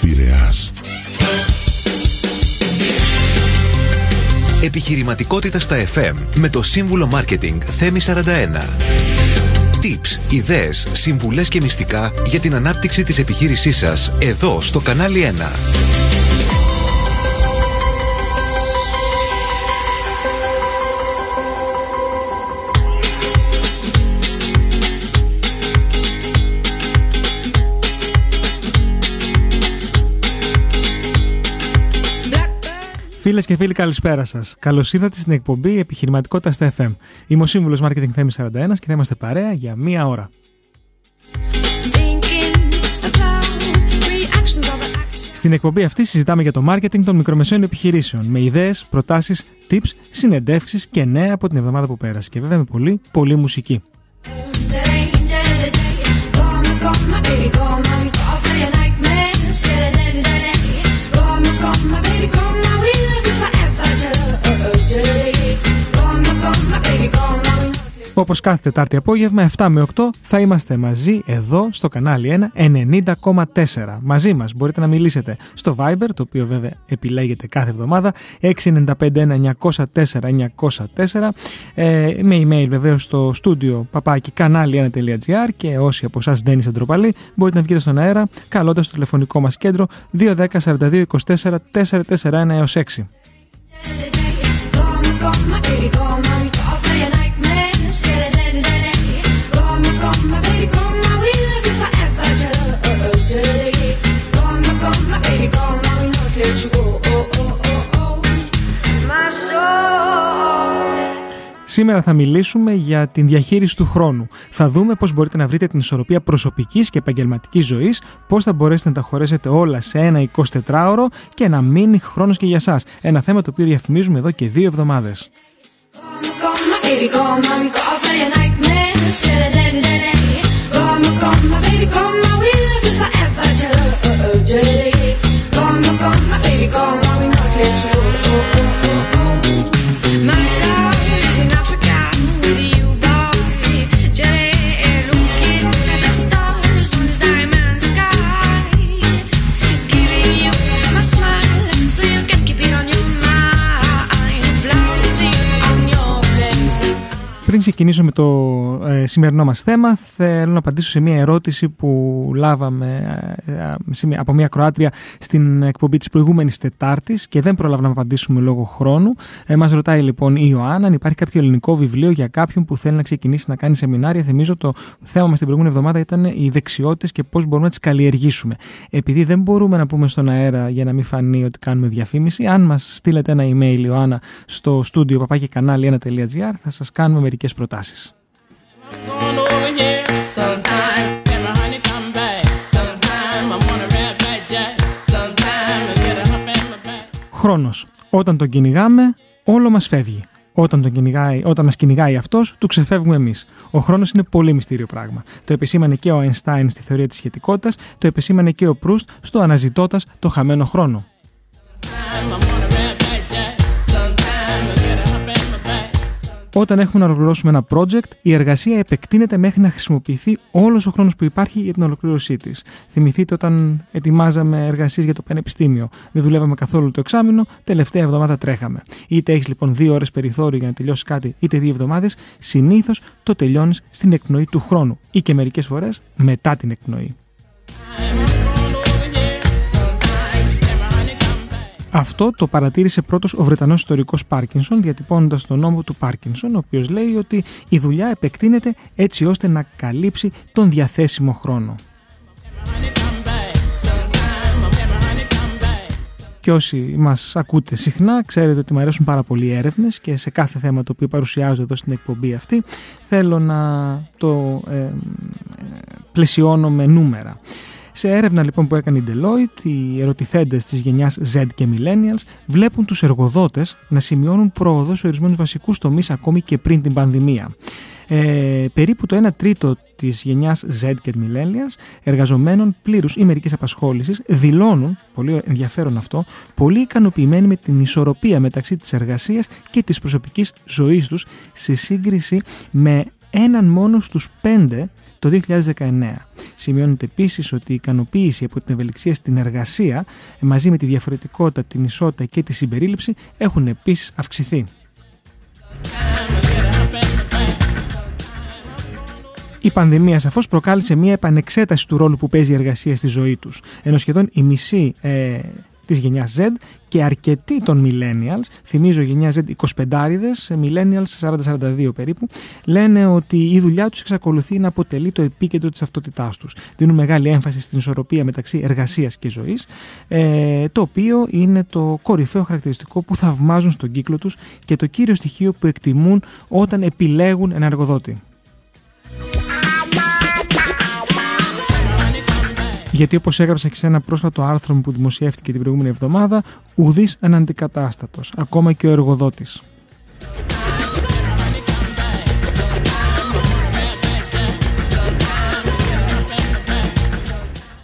Πειραιάς. Επιχειρηματικότητα στα FM με το σύμβουλο Marketing Θέμη 41. Tips, ιδέες, συμβουλές και μυστικά για την ανάπτυξη της επιχείρησής σας εδώ στο κανάλι 1. Φίλες και φίλοι, καλησπέρα σας. Καλώς ήρθατε στην εκπομπή Επιχειρηματικότητας στα FM. Είμαι ο σύμβουλος Marketing Θέμης 41 και θα είμαστε παρέα για μία ώρα. Στην εκπομπή αυτή συζητάμε για το marketing των μικρομεσαίων επιχειρήσεων με ιδέες, προτάσεις, tips, συνεντεύξεις και νέα από την εβδομάδα που πέρασε. Και βέβαια με πολύ, πολύ μουσική. Όπως κάθε Τετάρτη απόγευμα, 7 με 8, θα είμαστε μαζί εδώ στο κανάλι 1 90,4. Μαζί μας μπορείτε να μιλήσετε στο Viber, το οποίο βέβαια επιλέγετε κάθε εβδομάδα, 695 904 904. Ε, με email βεβαίως στο στούντιο παπάκι κανάλι1.gr και όσοι από εσάς δεν είστε ντροπαλοί, μπορείτε να βγείτε στον αέρα καλώντας το τηλεφωνικό μας κέντρο 210 42 24 441 έως 6. Σήμερα θα μιλήσουμε για την διαχείριση του χρόνου. Θα δούμε πώς μπορείτε να βρείτε την ισορροπία προσωπικής και επαγγελματικής ζωής, πώς θα μπορέσετε να τα χωρέσετε όλα σε ένα 24ωρο και να μείνει χρόνος και για εσά. Ένα θέμα το οποίο διαφημίζουμε εδώ και δύο εβδομάδες. I'm we not let you go. Πριν ξεκινήσω με το ε, σημερινό μας θέμα, θέλω να απαντήσω σε μια ερώτηση που λάβαμε ε, από μια Κροάτρια στην εκπομπή της προηγούμενης Τετάρτης και δεν προλάβαμε να απαντήσουμε λόγω χρόνου. Ε, μας ρωτάει λοιπόν η Ιωάννα αν υπάρχει κάποιο ελληνικό βιβλίο για κάποιον που θέλει να ξεκινήσει να κάνει σεμινάρια. Θυμίζω το θέμα μας την προηγούμενη εβδομάδα ήταν οι δεξιότητες και πώς μπορούμε να τις καλλιεργήσουμε. Επειδή δεν μπορούμε να πούμε στον αέρα για να μην φανεί ότι κάνουμε διαφήμιση, αν μας στείλετε ένα email Ιωάννα στο στούντιο παπάκι κανάλι 1.gr θα σας κάνουμε μερικές προτάσεις. Χρόνος. Όταν τον κυνηγάμε, όλο μας φεύγει. Όταν, τον κυνηγάει, όταν μας κυνηγάει αυτός, του ξεφεύγουμε εμείς. Ο χρόνος είναι πολύ μυστήριο πράγμα. Το επισήμανε και ο Einstein στη θεωρία της σχετικότητας, το επισήμανε και ο Προύστ στο αναζητώντας το χαμένο χρόνο. Όταν έχουμε να ολοκληρώσουμε ένα project, η εργασία επεκτείνεται μέχρι να χρησιμοποιηθεί όλος ο χρόνος που υπάρχει για την ολοκλήρωσή της. Θυμηθείτε όταν ετοιμάζαμε εργασίες για το πανεπιστήμιο. Δεν δουλεύαμε καθόλου το εξάμεινο, τελευταία εβδομάδα τρέχαμε. Είτε έχεις λοιπόν δύο ώρες περιθώριο για να τελειώσεις κάτι, είτε δύο εβδομάδες, συνήθως το τελειώνεις στην εκπνοή του χρόνου ή και μερικές φορές μετά την εκπνοή. Αυτό το παρατήρησε πρώτος ο Βρετανός ιστορικός Πάρκινσον διατυπώνοντας τον νόμο του Πάρκινσον ο οποίος λέει ότι η δουλειά επεκτείνεται έτσι ώστε να καλύψει τον διαθέσιμο χρόνο. Και όσοι μας ακούτε συχνά ξέρετε ότι μου αρέσουν πάρα πολύ οι έρευνες και σε κάθε θέμα το οποίο παρουσιάζω εδώ στην εκπομπή αυτή θέλω να το ε, ε πλαισιώνω με νούμερα. Σε έρευνα λοιπόν που έκανε η Deloitte, οι ερωτηθέντες της γενιάς Z και Millennials βλέπουν τους εργοδότες να σημειώνουν πρόοδο σε ορισμένους βασικούς τομείς ακόμη και πριν την πανδημία. Ε, περίπου το 1 τρίτο της γενιάς Z και Millennials εργαζομένων πλήρους ή μερικής απασχόλησης δηλώνουν, πολύ ενδιαφέρον αυτό, πολύ ικανοποιημένοι με την ισορροπία μεταξύ της εργασίας και της προσωπικής ζωής τους σε σύγκριση με έναν μόνο στους πέντε το 2019. Σημειώνεται επίσης ότι η ικανοποίηση από την ευελιξία στην εργασία, μαζί με τη διαφορετικότητα, την ισότητα και τη συμπερίληψη, έχουν επίσης αυξηθεί. Η πανδημία σαφώς προκάλεσε μια επανεξέταση του ρόλου που παίζει η εργασία στη ζωή τους. Ενώ σχεδόν η μισή ε, της γενιάς Z και αρκετοί των millennials, θυμίζω γενιά Z 25άριδες, millennials 40-42 περίπου, λένε ότι η δουλειά τους εξακολουθεί να αποτελεί το επίκεντρο της ταυτότητά τους. Δίνουν μεγάλη έμφαση στην ισορροπία μεταξύ εργασίας και ζωής, ε, το οποίο είναι το κορυφαίο χαρακτηριστικό που θαυμάζουν στον κύκλο τους και το κύριο στοιχείο που εκτιμούν όταν επιλέγουν ένα εργοδότη. Γιατί όπως έγραψα και σε ένα πρόσφατο άρθρο που δημοσιεύτηκε την προηγούμενη εβδομάδα, ουδής αναντικατάστατο, ακόμα και ο εργοδότης.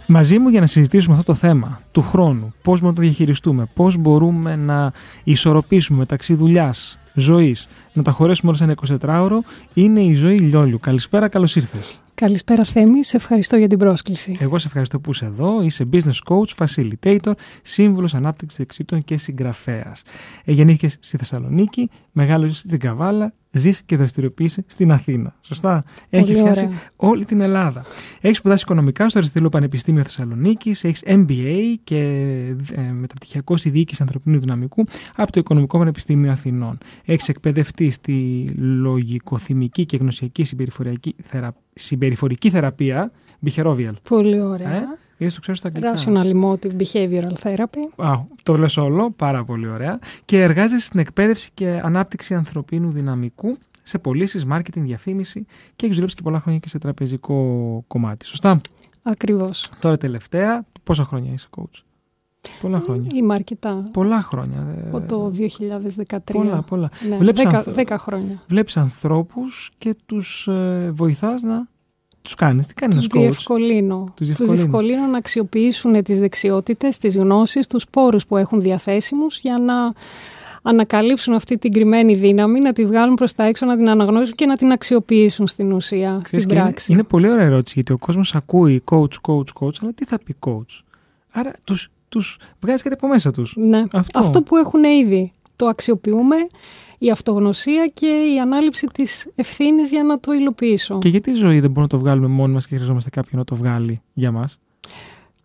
Μαζί μου για να συζητήσουμε αυτό το θέμα του χρόνου, πώς μπορούμε να το διαχειριστούμε, πώς μπορούμε να ισορροπήσουμε μεταξύ δουλειάς, ζωής, να τα χωρέσουμε όλα σε ένα 24ωρο, είναι η ζωή Λιόλιου. Καλησπέρα, καλώς ήρθες. Καλησπέρα Θέμη, σε ευχαριστώ για την πρόσκληση. Εγώ σε ευχαριστώ που είσαι εδώ. Είσαι business coach, facilitator, σύμβουλος ανάπτυξης δεξίτων και συγγραφέας. Ε, γεννήθηκες στη Θεσσαλονίκη, μεγάλωσες στην Καβάλα, ζεις και δραστηριοποιείσαι στην Αθήνα. Σωστά. Έχεις πιάσει όλη την Ελλάδα. Έχεις σπουδάσει οικονομικά στο Αριστοτέλειο Πανεπιστήμιο Θεσσαλονίκη, έχεις MBA και ε, μεταπτυχιακό στη διοίκηση ανθρωπίνου δυναμικού από το Οικονομικό Πανεπιστήμιο Αθηνών. Έχεις εκπαιδευτεί στη λογικοθυμική και γνωσιακή συμπεριφορική, θερα... συμπεριφορική θεραπεία. Behavioral. Πολύ ωραία. Ε; Ή το ξέρω στα αγγλικά. Rational Emotive Behavioral Therapy. Α, το λες όλο, πάρα πολύ ωραία. Και εργάζεσαι στην εκπαίδευση και ανάπτυξη ανθρωπίνου δυναμικού σε πωλήσεις, marketing, διαφήμιση και έχεις δουλέψει και πολλά χρόνια και σε τραπεζικό κομμάτι. Σωστά; Ακριβώς. Τώρα τελευταία, πόσα χρόνια είσαι coach; Πολλά χρόνια. Είμαι αρκετά. Πολλά χρόνια. Από το 2013. Πολλά, πολλά. Ναι, Βλέπεις 10, ανθ... 10 χρόνια. Βλέπεις ανθρώπους και τους ε, βοηθάς να τους κάνεις, τι κάνεις να διευκολύνω. Τους διευκολύνω να αξιοποιήσουν τις δεξιότητες, τις γνώσεις, τους πόρους που έχουν διαθέσιμους για να ανακαλύψουν αυτή την κρυμμένη δύναμη, να τη βγάλουν προς τα έξω, να την αναγνώσουν και να την αξιοποιήσουν στην ουσία, στην πράξη. Είναι, είναι πολύ ωραία ερώτηση, γιατί ο κόσμος ακούει coach, coach, coach, αλλά τι θα πει coach; Άρα τους τους βγάζει κάτι από μέσα τους. Ναι. Αυτό. Αυτό που έχουν ήδη. Το αξιοποιούμε η αυτογνωσία και η ανάληψη της ευθύνης για να το υλοποιήσω. Και γιατί η ζωή δεν μπορούμε να το βγάλουμε μόνοι μας και χρειαζόμαστε κάποιον να το βγάλει για μας;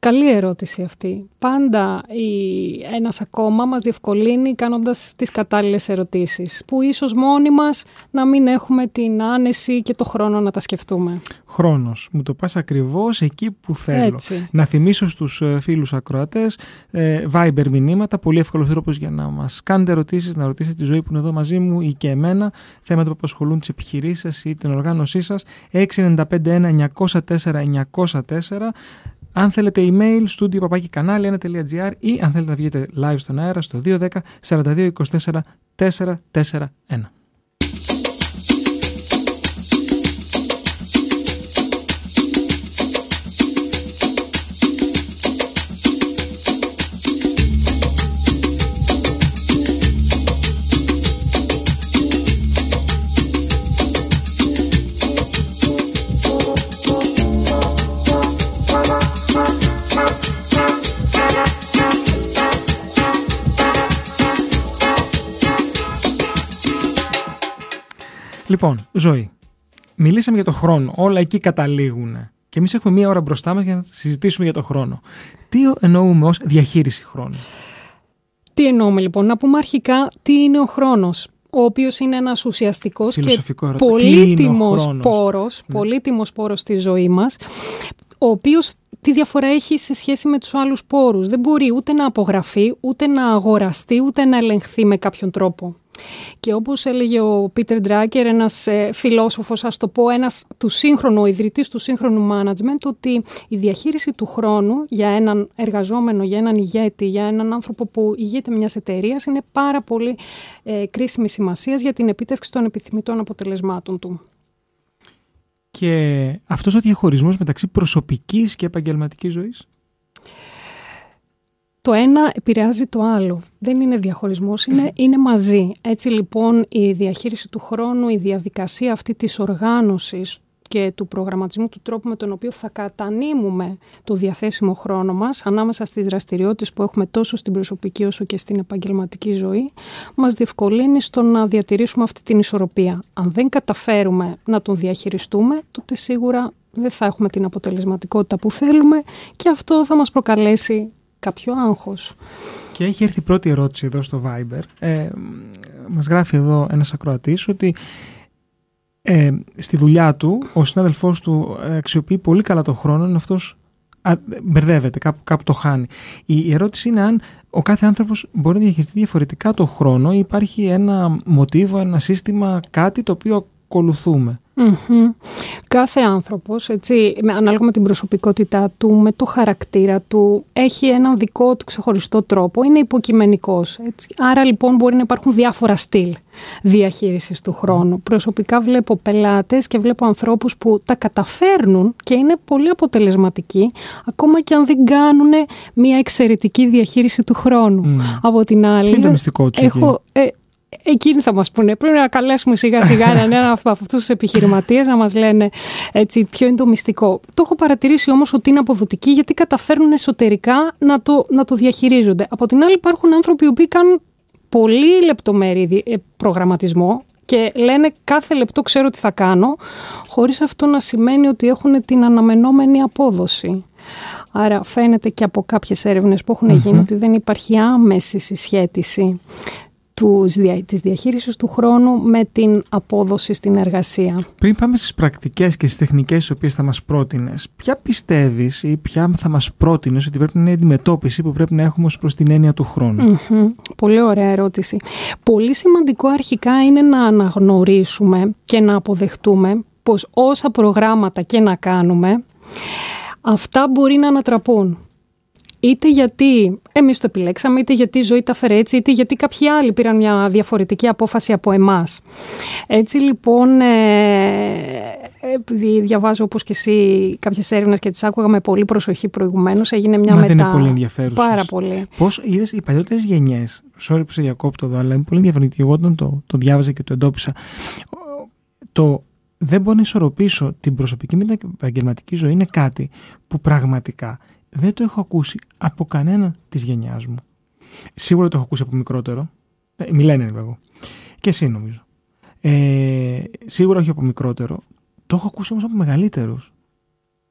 Καλή ερώτηση αυτή. Πάντα η... ένας ακόμα μας διευκολύνει κάνοντας τις κατάλληλες ερωτήσεις, που ίσως μόνοι μας να μην έχουμε την άνεση και το χρόνο να τα σκεφτούμε. Χρόνος. Μου το πας ακριβώς εκεί που θέλω. Έτσι. Να θυμίσω στους ε, φίλους ακροατές ε, Viber μηνύματα, πολύ εύκολος τρόπος για να μας κάνετε ερωτήσεις, να ρωτήσετε τη ζωή που είναι εδώ μαζί μου ή και εμένα, θέματα που απασχολούν τις επιχειρήσεις σας ή την οργάνωσή σας, 6951 904 904 αν θέλετε email, studio παπάκι κανάλι 1.gr ή αν θέλετε να βγείτε live στον αέρα στο 210 42 24 441. Λοιπόν, ζωή. Μιλήσαμε για το χρόνο. Όλα εκεί καταλήγουν. Και εμείς έχουμε μία ώρα μπροστά μας για να συζητήσουμε για το χρόνο. Τι εννοούμε ως διαχείριση χρόνου; Τι εννοούμε λοιπόν, να πούμε αρχικά τι είναι ο χρόνος. Ο οποίος είναι ένας ουσιαστικός και πολύτιμος πόρος ναι. πολύτιμος πόρος στη ζωή μας, ο οποίος τι διαφορά έχει σε σχέση με τους άλλους πόρους. Δεν μπορεί ούτε να απογραφεί, ούτε να αγοραστεί, ούτε να ελεγχθεί με κάποιον τρόπο. Και όπως έλεγε ο Πίτερ Ντράκερ, ένας ε, φιλόσοφος, ας το πω, ένας του σύγχρονου, ο ιδρυτής του σύγχρονου management, ότι η διαχείριση του χρόνου για έναν εργαζόμενο, για έναν ηγέτη, για έναν άνθρωπο που ηγείται μιας εταιρείας είναι πάρα πολύ ε, κρίσιμη σημασία για την επίτευξη των επιθυμητών αποτελεσμάτων του. Και αυτός ο διαχωρισμός μεταξύ προσωπικής και επαγγελματικής ζωής; Το ένα επηρεάζει το άλλο. Δεν είναι διαχωρισμός, είναι, είναι μαζί. Έτσι λοιπόν η διαχείριση του χρόνου, η διαδικασία αυτή της οργάνωσης και του προγραμματισμού του τρόπου με τον οποίο θα κατανείμουμε το διαθέσιμο χρόνο μας ανάμεσα στις δραστηριότητες που έχουμε τόσο στην προσωπική όσο και στην επαγγελματική ζωή μας διευκολύνει στο να διατηρήσουμε αυτή την ισορροπία. Αν δεν καταφέρουμε να τον διαχειριστούμε τότε σίγουρα δεν θα έχουμε την αποτελεσματικότητα που θέλουμε και αυτό θα μας προκαλέσει κάποιο άγχος. Και έχει έρθει η πρώτη ερώτηση εδώ στο Viber. Ε, μας γράφει εδώ ένας ακροατής ότι ε, στη δουλειά του ο συνάδελφός του αξιοποιεί πολύ καλά τον χρόνο, είναι αυτός α, μπερδεύεται, κάπου, κάπου το χάνει. Η, ερώτηση είναι αν ο κάθε άνθρωπος μπορεί να διαχειριστεί διαφορετικά τον χρόνο ή υπάρχει ένα μοτίβο, ένα σύστημα, κάτι το οποίο ακολουθούμε. Κάθε άνθρωπος, έτσι, ανάλογα με την προσωπικότητά του, με το χαρακτήρα του, έχει έναν δικό του ξεχωριστό τρόπο, είναι υποκειμενικός. Έτσι. Άρα λοιπόν μπορεί να υπάρχουν διάφορα στυλ διαχείρισης του χρόνου. Προσωπικά βλέπω πελάτες και βλέπω ανθρώπους που τα καταφέρνουν και είναι πολύ αποτελεσματικοί, ακόμα και αν δεν κάνουν μια εξαιρετική διαχείριση του χρόνου. Από την άλλη, είναι το μυστικό έχω, ε, Εκείνοι θα μας πούνε, πρέπει να καλέσουμε σιγά σιγά έναν ένα από αυτούς τους επιχειρηματίες να μας λένε έτσι, ποιο είναι το μυστικό. Το έχω παρατηρήσει όμως ότι είναι αποδοτικοί γιατί καταφέρνουν εσωτερικά να το, να το διαχειρίζονται. Από την άλλη υπάρχουν άνθρωποι που κάνουν πολύ λεπτομέρη ε, προγραμματισμό και λένε κάθε λεπτό ξέρω τι θα κάνω, χωρίς αυτό να σημαίνει ότι έχουν την αναμενόμενη απόδοση. Άρα φαίνεται και από κάποιες έρευνες που έχουν γίνει ότι δεν υπάρχει άμεση συσχέτιση τους, της διαχείρισης του χρόνου με την απόδοση στην εργασία. Πριν πάμε στις πρακτικές και στις τεχνικές τις οποίες θα μας πρότεινες, ποια πιστεύεις ή ποια θα μας πρότεινες ότι πρέπει να είναι η αντιμετώπιση που πρέπει να έχουμε ως προς την έννοια του χρόνου; Πολύ ωραία ερώτηση. Πολύ σημαντικό αρχικά είναι να αναγνωρίσουμε και να αποδεχτούμε πως όσα προγράμματα και να κάνουμε, αυτά μπορεί να ανατραπούν είτε γιατί εμείς το επιλέξαμε, είτε γιατί η ζωή τα φέρε έτσι, είτε γιατί κάποιοι άλλοι πήραν μια διαφορετική απόφαση από εμάς. Έτσι λοιπόν, ε, επειδή διαβάζω όπως και εσύ κάποιες έρευνες και τις άκουγα με πολύ προσοχή προηγουμένως, έγινε μια Μα μετά... δεν είναι πολύ ενδιαφέρουσα. Πάρα πολύ. Πώς είδες οι παλιότερες γενιές, sorry που σε διακόπτω εδώ, αλλά είναι πολύ ενδιαφέρον, εγώ όταν το, το διάβαζα και το εντόπισα, το δεν μπορώ να ισορροπήσω την προσωπική με την επαγγελματική ζωή είναι κάτι που πραγματικά δεν το έχω ακούσει από κανένα της γενιάς μου. Σίγουρα το έχω ακούσει από μικρότερο. Ε, μιλάνε εγώ. Και εσύ νομίζω. Ε, σίγουρα όχι από μικρότερο. Το έχω ακούσει όμως από μεγαλύτερους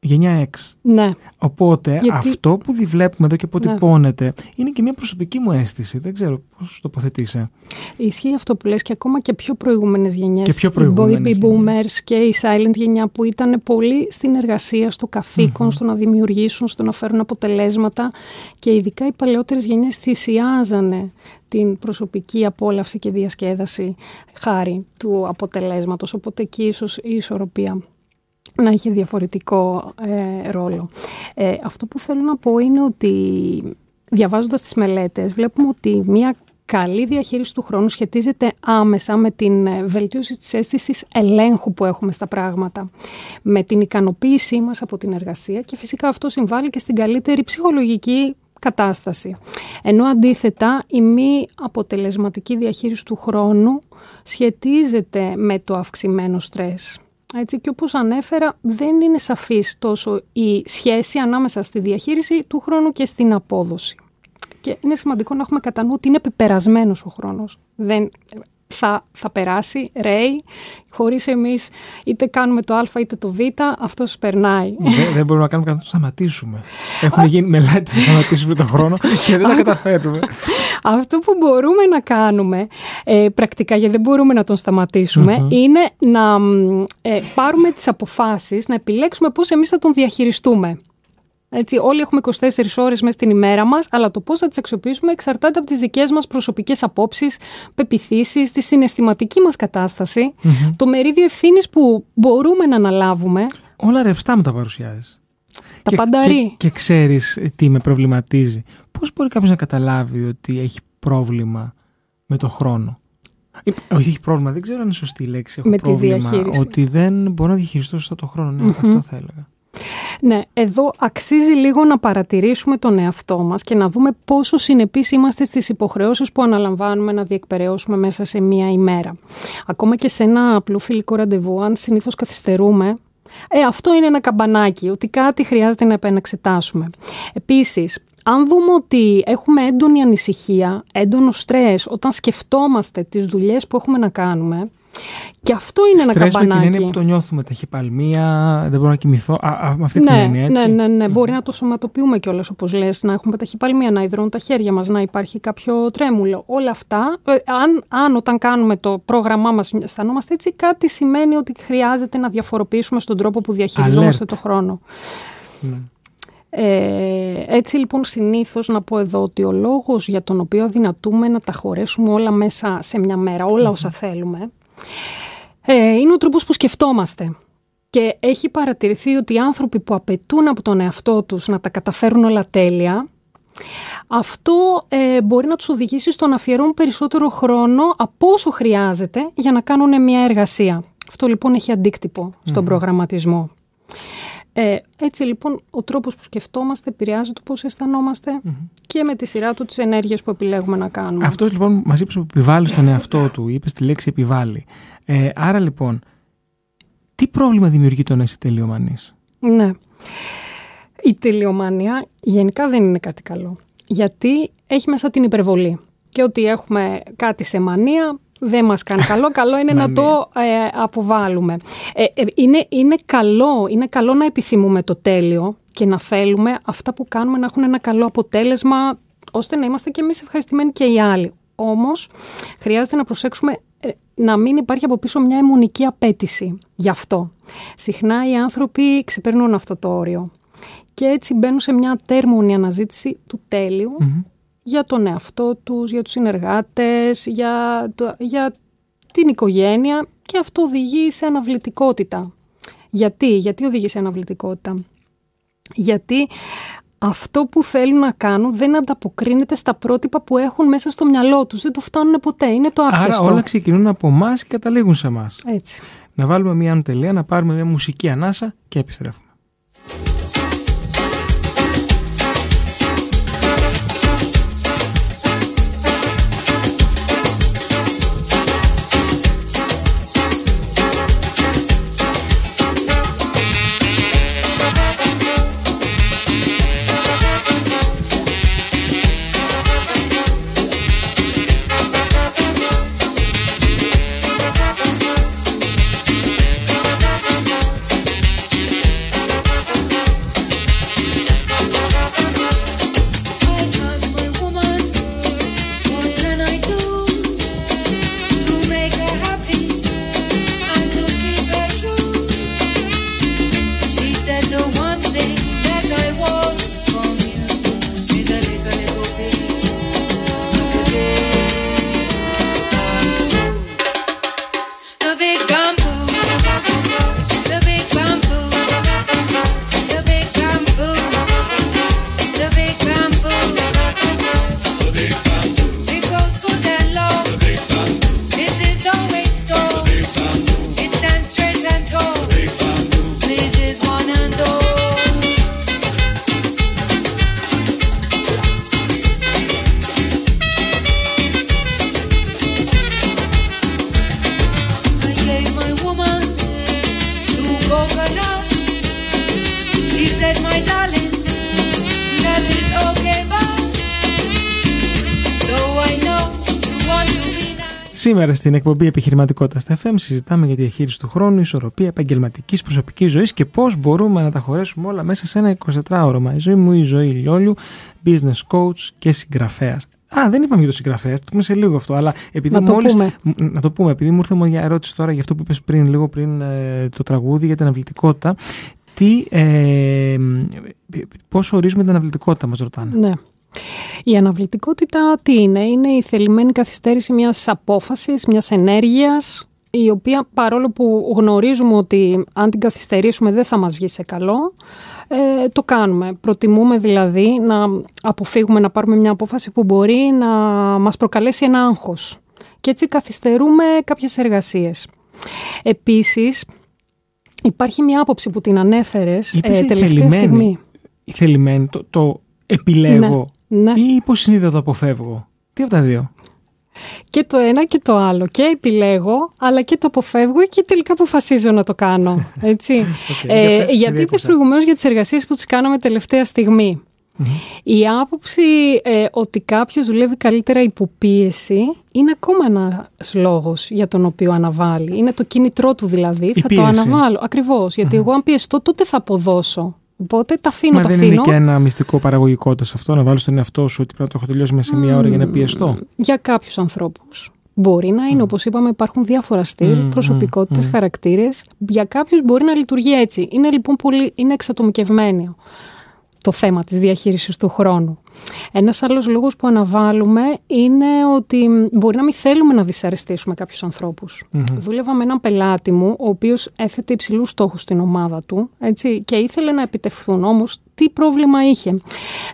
γενιά X. Ναι. Οπότε αυτό που βλέπουμε εδώ και αποτυπώνεται ναι. είναι και μια προσωπική μου αίσθηση. Δεν ξέρω πώς το τοποθετήσει. Ισχύει αυτό που λες και ακόμα και πιο προηγούμενες γενιές. Και πιο προηγούμενες. Οι boomers και η silent γενιά που ήταν πολύ στην εργασία, στο καθηκον στο να δημιουργήσουν, στο να φέρουν αποτελέσματα και ειδικά οι παλαιότερες γενιές θυσιάζανε την προσωπική απόλαυση και διασκέδαση χάρη του αποτελέσματος. Οπότε εκεί ίσως η ισορροπία να έχει διαφορετικό ε, ρόλο. Ε, αυτό που θέλω να πω είναι ότι διαβάζοντας τις μελέτες βλέπουμε ότι μια καλή διαχείριση του χρόνου σχετίζεται άμεσα με την ε, βελτίωση της αίσθησης ελέγχου που έχουμε στα πράγματα, με την ικανοποίησή μας από την εργασία και φυσικά αυτό συμβάλλει και στην καλύτερη ψυχολογική κατάσταση. Ενώ αντίθετα η μη αποτελεσματική διαχείριση του χρόνου σχετίζεται με το αυξημένο στρες. Έτσι, και όπως ανέφερα, δεν είναι σαφής τόσο η σχέση ανάμεσα στη διαχείριση του χρόνου και στην απόδοση. Και είναι σημαντικό να έχουμε κατά νου ότι είναι πεπερασμένος ο χρόνος. Δεν, θα, θα περάσει, ρέει, χωρίς εμείς είτε κάνουμε το α είτε το β, αυτός περνάει. Δεν, δεν μπορούμε να κάνουμε κάτι να το σταματήσουμε. Έχουν γίνει μελέτες να σταματήσουμε τον χρόνο και δεν τα καταφέρουμε. Αυτό που μπορούμε να κάνουμε ε, πρακτικά, γιατί δεν μπορούμε να τον σταματησουμε είναι να ε, πάρουμε τις αποφάσεις, να επιλέξουμε πώς εμείς θα τον διαχειριστούμε. Έτσι, όλοι έχουμε 24 ώρες μέσα στην ημέρα μας, αλλά το πώς θα τις αξιοποιήσουμε εξαρτάται από τις δικές μας προσωπικές απόψεις, πεπιθήσεις, τη συναισθηματική μας κατασταση το μερίδιο ευθύνης που μπορούμε να αναλάβουμε. Όλα ρευστά μου τα παρουσιάζεις. Τα πανταρί. Και, και ξέρεις τι με προβληματίζει. Πώς μπορεί κάποιος να καταλάβει ότι έχει πρόβλημα με το χρόνο; Όχι, έχει πρόβλημα. Δεν ξέρω αν είναι σωστή η λέξη. Έχω με πρόβλημα. Τη διαχείριση. Ότι δεν μπορώ να διαχειριστώ σωστά το χρόνο. Ναι, αυτό θα έλεγα. Ναι, εδώ αξίζει λίγο να παρατηρήσουμε τον εαυτό μας και να δούμε πόσο συνεπείς είμαστε στις υποχρεώσεις που αναλαμβάνουμε να διεκπαιρεώσουμε μέσα σε μία ημέρα. Ακόμα και σε ένα απλό φιλικό ραντεβού, αν συνήθως καθυστερούμε, Ε, αυτό είναι ένα καμπανάκι, ότι κάτι χρειάζεται να επανεξετάσουμε. Επίσης, αν δούμε ότι έχουμε έντονη ανησυχία, έντονο στρες όταν σκεφτόμαστε τις δουλειές που έχουμε να κάνουμε, και αυτό είναι Στρες ένα καμπανάκι. Με την έννοια που το νιώθουμε, ταχυπαλμία, δεν μπορώ να κοιμηθώ. Α, με αυτή ναι, την έννοια, έτσι. Ναι, ναι, ναι. Mm. Μπορεί να το σωματοποιούμε κιόλας, όπως λες, να έχουμε ταχυπαλμία, να υδρώνουν τα χέρια μας, να υπάρχει κάποιο τρέμουλο. Όλα αυτά, ε, αν, αν όταν κάνουμε το πρόγραμμά μας αισθανόμαστε έτσι, κάτι σημαίνει ότι χρειάζεται να διαφοροποιήσουμε στον τρόπο που διαχειριζόμαστε το χρόνο. Ναι. Ε, έτσι λοιπόν συνήθως να πω εδώ ότι ο λόγος για τον οποίο δυνατούμε να τα χωρέσουμε όλα μέσα σε μια μέρα, όλα όσα θέλουμε, ε, είναι ο τρόπος που σκεφτόμαστε. Και έχει παρατηρηθεί ότι οι άνθρωποι που απαιτούν από τον εαυτό τους να τα καταφέρουν όλα τέλεια, αυτό ε, μπορεί να τους οδηγήσει στο να αφιερώνουν περισσότερο χρόνο από όσο χρειάζεται για να κάνουν μια εργασία. Αυτό λοιπόν έχει αντίκτυπο στον προγραμματισμό. Ε, έτσι λοιπόν ο τρόπος που σκεφτόμαστε επηρεάζει το πώς και με τη σειρά του τις ενέργειες που επιλέγουμε να κάνουμε. Αυτός λοιπόν μας είπες που επιβάλλει στον εαυτό του, είπες τη λέξη επιβάλλει. Ε, άρα λοιπόν, τι πρόβλημα δημιουργεί το να είσαι τελειομανής; Ναι. Η τελειομανία γενικά δεν είναι κάτι καλό. Γιατί έχει μέσα την υπερβολή. Και ότι έχουμε κάτι σε μανία δεν μας κάνει καλό. Καλό είναι να το ε, αποβάλουμε. Ε, ε, είναι, είναι, καλό, είναι καλό να επιθυμούμε το τέλειο και να θέλουμε αυτά που κάνουμε να έχουν ένα καλό αποτέλεσμα ώστε να είμαστε και εμείς ευχαριστημένοι και οι άλλοι. Όμως χρειάζεται να προσέξουμε να μην υπάρχει από πίσω μια αιμονική απέτηση γι' αυτό. Συχνά οι άνθρωποι ξεπερνούν αυτό το όριο και έτσι μπαίνουν σε μια τέρμονη αναζήτηση του τελειου για τον εαυτό τους, για τους συνεργάτες, για, το, για την οικογένεια και αυτό οδηγεί σε αναβλητικότητα. Γιατί, γιατί οδηγεί σε αναβλητικότητα; Γιατί αυτό που θέλουν να κάνουν δεν ανταποκρίνεται στα πρότυπα που έχουν μέσα στο μυαλό τους. Δεν το φτάνουν ποτέ. Είναι το άρχιστο. Άρα όλα ξεκινούν από εμάς και καταλήγουν σε εμάς. Έτσι. Να βάλουμε μια τελεία, να πάρουμε μια μουσική ανάσα και επιστρέφουμε. Στην εκπομπή Επιχειρηματικότητας στα FM συζητάμε για τη διαχείριση του χρόνου, ισορροπία επαγγελματικής προσωπικής ζωής και πώς μπορούμε να τα χωρέσουμε όλα μέσα σε ένα 24ωρο. Μα η ζωή μου, η ζωή Λιόλιου, business coach και συγγραφέας. Α, δεν είπαμε για το συγγραφέα, το πούμε σε λίγο αυτό. Αλλά επειδή να, μόλις, το πούμε. να το πούμε, επειδή μου ήρθε μια ερώτηση τώρα για αυτό που είπες πριν, λίγο πριν ε, το τραγούδι για την αυλητικότητα. Τι, ε, πώς ορίζουμε την αναβλητικότητα, μας ρωτάνε; Ναι. Η αναβλητικότητα τι είναι, είναι η θελημένη καθυστέρηση μιας απόφασης, μιας ενέργειας, η οποία παρόλο που γνωρίζουμε ότι αν την καθυστερήσουμε δεν θα μας βγει σε καλό, ε, το κάνουμε. Προτιμούμε δηλαδή να αποφύγουμε να πάρουμε μια απόφαση που μπορεί να μας προκαλέσει ένα άγχος. Και έτσι καθυστερούμε κάποιες εργασίες. Επίσης, υπάρχει μια άποψη που την ανέφερες ε, τελευταία στιγμή. Η θελημένη, το, το επιλέγω ναι. Ναι. Ή υποσυνείδητα το αποφεύγω. Τι από τα δύο; Και το ένα και το άλλο. Και επιλέγω, αλλά και το αποφεύγω και τελικά αποφασίζω να το κάνω. Έτσι. ε, γιατί είπες προηγουμένως για τις εργασίες που τις κάναμε τελευταία στιγμή. Η άποψη ε, ότι κάποιος δουλεύει καλύτερα υποπίεση είναι ακόμα ένας λόγος για τον οποίο αναβάλει. Είναι το κίνητρό του δηλαδή. θα το αναβάλω. Ακριβώς. εγώ αν πιεστώ τότε θα αποδώσω. Οπότε τα αφήνω, Μα τα δεν αφήνω. είναι και ένα μυστικό παραγωγικότητα σε αυτό, να βάλω στον εαυτό σου ότι πρέπει να το έχω τελειώσει μέσα σε μία ώρα για να πιεστώ. Για κάποιους ανθρώπους. Μπορεί να είναι, mm. όπως είπαμε, υπάρχουν διάφορα στυλ, mm, προσωπικότητες, mm, χαρακτήρες. Για κάποιους μπορεί να λειτουργεί έτσι. Είναι λοιπόν πολύ είναι εξατομικευμένο το θέμα της διαχείρισης του χρόνου. Ένας άλλος λόγος που αναβάλουμε είναι ότι μπορεί να μην θέλουμε να δυσαρεστήσουμε κάποιους ανθρώπους. Mm-hmm. Δούλευα με έναν πελάτη μου, ο οποίος έθετε υψηλούς στόχους στην ομάδα του έτσι, και ήθελε να επιτευχθούν. Όμως τι πρόβλημα είχε;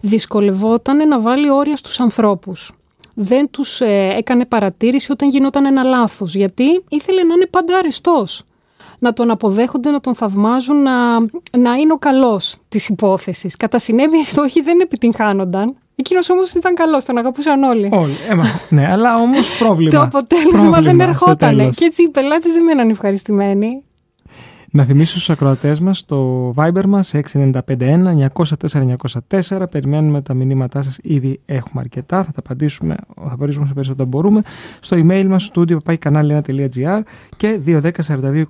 Δυσκολευόταν να βάλει όρια στους ανθρώπους δεν τους ε, έκανε παρατήρηση όταν γινόταν ένα λάθος, γιατί ήθελε να είναι πάντα αριστός να τον αποδέχονται, να τον θαυμάζουν, να, να είναι ο καλός της υπόθεσης. Κατά συνέπεια, οι στόχοι δεν επιτυγχάνονταν. Εκείνος όμως ήταν καλός, τον αγαπούσαν όλοι. Όλοι. Ε, ναι, αλλά όμως πρόβλημα. Το αποτέλεσμα δεν ερχόταν. Και έτσι οι πελάτες δεν μέναν ευχαριστημένοι. Να θυμίσω στους ακροατές μας το Viber μας 6951-904-904. Περιμένουμε τα μηνύματά σας, ήδη έχουμε αρκετά, θα τα απαντήσουμε, θα απαντήσουμε σε περισσότερο μπορούμε. Στο email μας, studio papaikανάλι1.gr και 210-42-24-441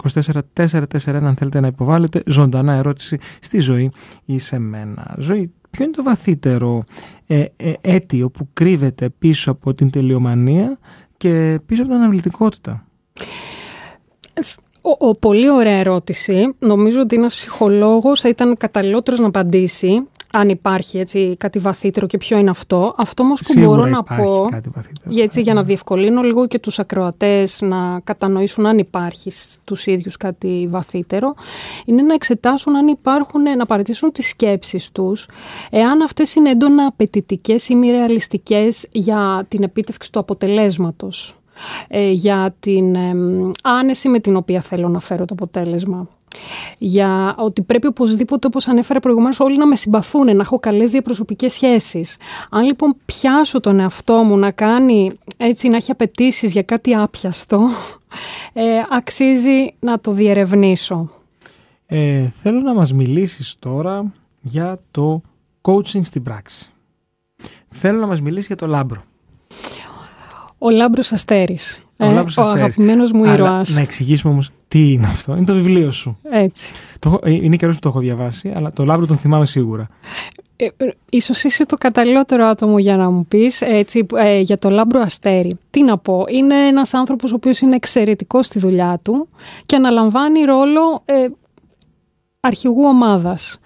αν θέλετε να υποβάλλετε ζωντανά ερώτηση στη ζωή ή σε μένα. Ζωή, ποιο είναι το βαθύτερο ε, ε, αίτιο που κρύβεται πίσω από την τελειομανία και πίσω από την αναβλητικότητα. Ο, ο, πολύ ωραία ερώτηση. Νομίζω ότι ένας ψυχολόγος θα ήταν καταλληλότερος να απαντήσει αν υπάρχει έτσι, κάτι βαθύτερο και ποιο είναι αυτό. Αυτό όμως που μπορώ να πω, έτσι, για να διευκολύνω λίγο και τους ακροατές να κατανοήσουν αν υπάρχει τους ίδιους κάτι βαθύτερο, είναι να εξετάσουν αν υπάρχουν, να παρατήσουν τις σκέψεις τους, εάν αυτές είναι έντονα απαιτητικές ή μη ρεαλιστικές για την επίτευξη του αποτελέσματος. Ε, για την άνεση με την οποία θέλω να φέρω το αποτέλεσμα. Για ότι πρέπει οπωσδήποτε, όπως ανέφερα προηγουμένως, όλοι να με συμπαθούν, να έχω καλές διαπροσωπικές σχέσεις. Αν λοιπόν πιάσω τον εαυτό μου να κάνει, έτσι, να έχει απαιτήσεις για κάτι άπιαστο, ε, αξίζει να το διερευνήσω. Ε, θέλω να μας μιλήσεις τώρα για το coaching στην πράξη. Θέλω να μας μιλήσεις για το Λάμπρο. Ο Λάμπρος Αστέρης. Ο, ε, ο αγαπημένος μου ήρωας. Να εξηγήσουμε όμως τι είναι αυτό. Είναι το βιβλίο σου. Έτσι. Το, ε, είναι καιρός που το έχω διαβάσει, αλλά το Λάμπρο τον θυμάμαι σίγουρα. Ε, ε, ίσως είσαι το καταλληλότερο άτομο για να μου πεις έτσι, ε, για το Λάμπρο Αστέρι. Τι να πω, είναι ένας άνθρωπος ο οποίος είναι εξαιρετικός στη δουλειά του και αναλαμβάνει ρόλο ε, αρχηγού ομάδας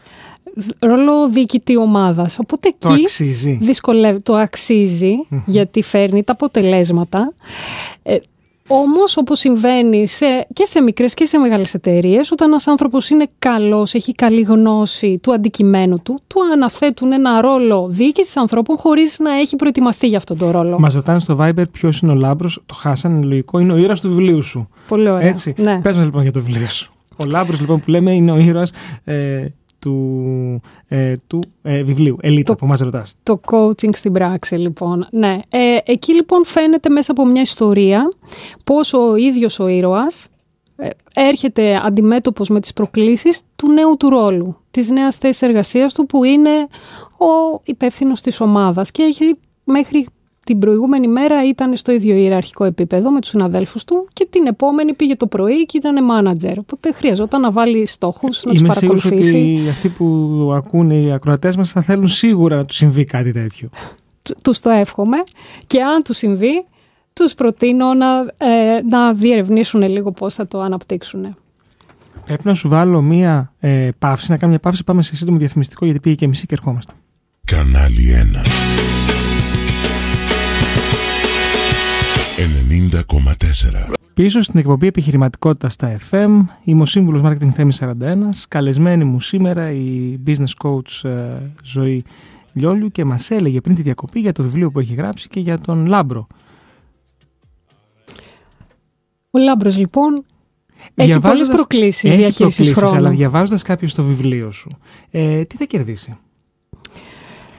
ρόλο διοικητή ομάδας. Οπότε το εκεί αξίζει. δυσκολεύει, το αξιζει γιατί φέρνει τα αποτελέσματα. Ε, Όμως, όπως συμβαίνει σε, και σε μικρές και σε μεγάλες εταιρείες, όταν ένας άνθρωπος είναι καλός, έχει καλή γνώση του αντικειμένου του, του αναθέτουν ένα ρόλο διοίκησης ανθρώπων χωρίς να έχει προετοιμαστεί για αυτόν τον ρόλο. Μας ρωτάνε στο Viber ποιος είναι ο Λάμπρος, το χάσανε λογικό, είναι ο ήρωας του βιβλίου σου. Πολύ ωραία. Έτσι. Ναι. Πες λοιπόν για το βιβλίο σου. Ο Λάμπρος λοιπόν που λέμε είναι ο ήρωας ε, του, ε, του ε, βιβλίου. Ελίτα που μας ρωτάς. Το coaching στην πράξη λοιπόν. Ναι. Ε, εκεί λοιπόν φαίνεται μέσα από μια ιστορία πώς ο ίδιος ο ήρωας ε, έρχεται αντιμέτωπος με τις προκλήσεις του νέου του ρόλου, της νέας θέσης εργασίας του που είναι ο υπεύθυνος της ομάδας και έχει μέχρι την προηγούμενη μέρα ήταν στο ίδιο ιεραρχικό επίπεδο με τους συναδέλφους του και την επόμενη πήγε το πρωί και ήταν μάνατζερ. Οπότε χρειαζόταν να βάλει στόχους, να τους παρακολουθήσει. Είμαι ότι αυτοί που ακούνε οι ακροατές μας θα θέλουν σίγουρα να τους συμβεί κάτι τέτοιο. Τους το εύχομαι και αν τους συμβεί τους προτείνω να, ε, να διερευνήσουν λίγο πώς θα το αναπτύξουν. Πρέπει να σου βάλω μία ε, παύση, να κάνουμε μια παύση. Πάμε σε σύντομο διαφημιστικό γιατί πήγε και μισή και ερχόμαστε. Κανάλι 1 Πίσω στην εκπομπή Επιχειρηματικότητα στα FM, είμαι ο σύμβουλος Marketing Θέμης 41. Καλεσμένη μου σήμερα η business coach ε, Ζωή Λιόλιου και μας έλεγε πριν τη διακοπή για το βιβλίο που έχει γράψει και για τον Λάμπρο. Ο Λάμπρος λοιπόν έχει πολλές προκλήσεις διαχείρισης χρόνου. Αλλά διαβάζοντας κάποιος το βιβλίο σου, ε, τι θα κερδίσει;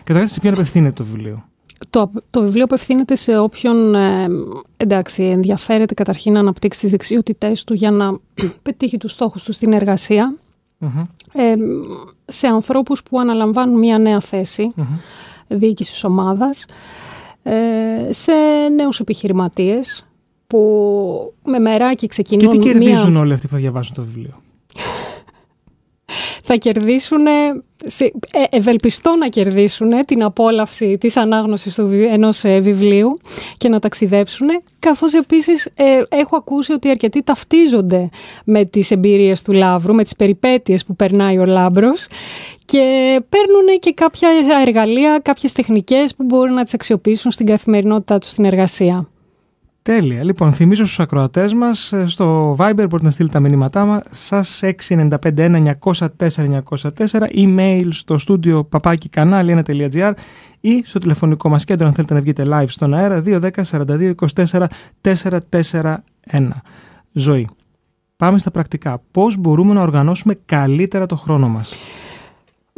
Καταρχάς, σε ποιον απευθύνεται το βιβλίο; Το, το βιβλίο απευθύνεται σε όποιον ε, εντάξει, ενδιαφέρεται καταρχήν να αναπτύξει τις δεξιότητές του για να πετύχει τους στόχους του στην εργασια ε, σε ανθρώπους που αναλαμβάνουν μια νέα θέση mm-hmm. διοίκησης ομάδας, ε, σε νέους επιχειρηματίες που με μεράκι ξεκινούν... Και τι κερδίζουν μια... όλοι αυτοί που θα διαβάσουν το βιβλίο; Θα κερδίσουν, ε, ευελπιστώ να κερδίσουν την απόλαυση της ανάγνωσης του, ενός ε, βιβλίου και να ταξιδέψουν, καθώς επίσης ε, έχω ακούσει ότι αρκετοί ταυτίζονται με τις εμπειρίες του Λαύρου, με τις περιπέτειες που περνάει ο Λάμπρος και παίρνουν και κάποια εργαλεία, κάποιες τεχνικές που μπορούν να τις αξιοποιήσουν στην καθημερινότητά τους στην εργασία. Τέλεια. Λοιπόν, θυμίζω στους ακροατές μας ε, στο Viber μπορείτε να στείλετε τα μηνύματά μας σας 695 904 email στο στούντιο παπάκι κανάλι1.gr ή στο τηλεφωνικό μας κέντρο αν θέλετε να βγείτε live στον αέρα 210 42 24 441. Ζωή. Πάμε στα πρακτικά. Πώς μπορούμε να οργανώσουμε καλύτερα το χρόνο μας;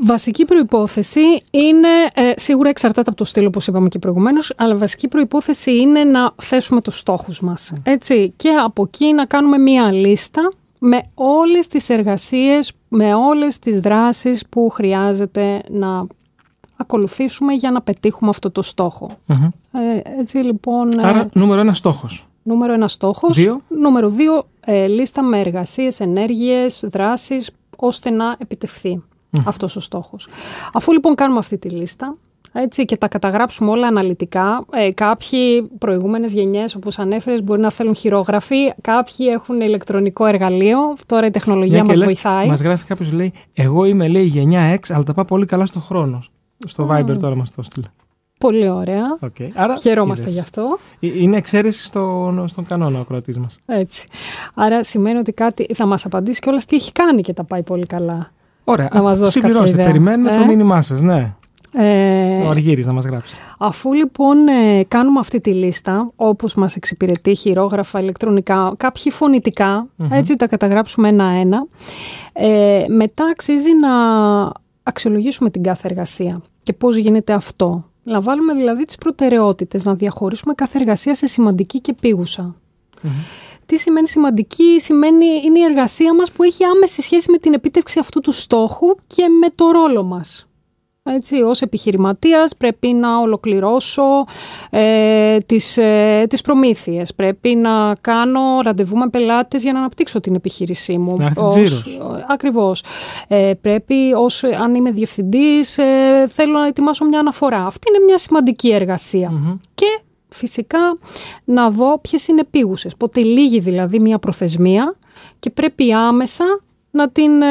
Βασική προϋπόθεση είναι, ε, σίγουρα εξαρτάται από το στήλο όπως είπαμε και προηγουμένως, αλλά βασική προϋπόθεση είναι να θέσουμε τους στόχους μας. Έτσι, και από εκεί να κάνουμε μία λίστα με όλες τις εργασίες, με όλες τις δράσεις που χρειάζεται να ακολουθήσουμε για να πετύχουμε αυτό το στοχο Ε, έτσι λοιπόν... Ε, Άρα νούμερο ένα στόχος. Νούμερο ένα στόχος. Δύο. Νούμερο δύο, ε, λίστα με εργασίες, ενέργειες, δράσεις, ώστε να επιτευχθεί mm. αυτός ο στόχος. Αφού λοιπόν κάνουμε αυτή τη λίστα, έτσι, και τα καταγράψουμε όλα αναλυτικά. Ε, κάποιοι προηγούμενες γενιές, όπως ανέφερες, μπορεί να θέλουν χειρόγραφοι, κάποιοι έχουν ηλεκτρονικό εργαλείο. Τώρα η τεχνολογία μας βοηθάει. Μας γράφει κάποιος, λέει, Εγώ είμαι, λέει, γενιά X, αλλά τα πάω πολύ καλά στον χρόνο. Στο Viber τώρα μας το στείλε. Πολύ ωραία. Okay. Άρα, Χαιρόμαστε γι' αυτό. Ε, είναι εξαίρεση στον, στον κανόνα ο κρατή μας. Έτσι. Άρα σημαίνει ότι κάτι θα μας απαντήσει κιόλας τι έχει κάνει και τα πάει πολύ καλά. Ωραία. Να μας δώσει Συμπληρώστε. Περιμένουμε ε; το μήνυμά σας, ναι. Ε, ο Αργύρης να μας γράψει. Αφού λοιπόν ε, κάνουμε αυτή τη λίστα, όπως μας εξυπηρετεί χειρόγραφα, ηλεκτρονικά, κάποιοι έτσι τα καταγράψουμε ένα-ένα, ε, μετά αξίζει να αξιολογήσουμε την κάθε εργασία. Και πώς γίνεται αυτό. Να βάλουμε δηλαδή τις προτεραιότητες, να διαχωρίσουμε κάθε εργασία σε σημαντική και πήγουσα. Τι σημαίνει σημαντική, σημαίνει είναι η εργασία μας που έχει άμεση σχέση με την επίτευξη αυτού του στόχου και με το ρόλο μας. Έτσι, ως επιχειρηματίας πρέπει να ολοκληρώσω ε, τις, ε, τις προμήθειες, πρέπει να κάνω ραντεβού με πελάτες για να αναπτύξω την επιχείρησή μου. Να ως, ακριβώς. Ε, πρέπει, ως, αν είμαι διευθυντής, ε, θέλω να ετοιμάσω μια αναφορά. Αυτή είναι μια σημαντική Και φυσικά να δω ποιες είναι επίγουσες. Πότε λύγει δηλαδή μια προθεσμία και πρέπει άμεσα να την ε,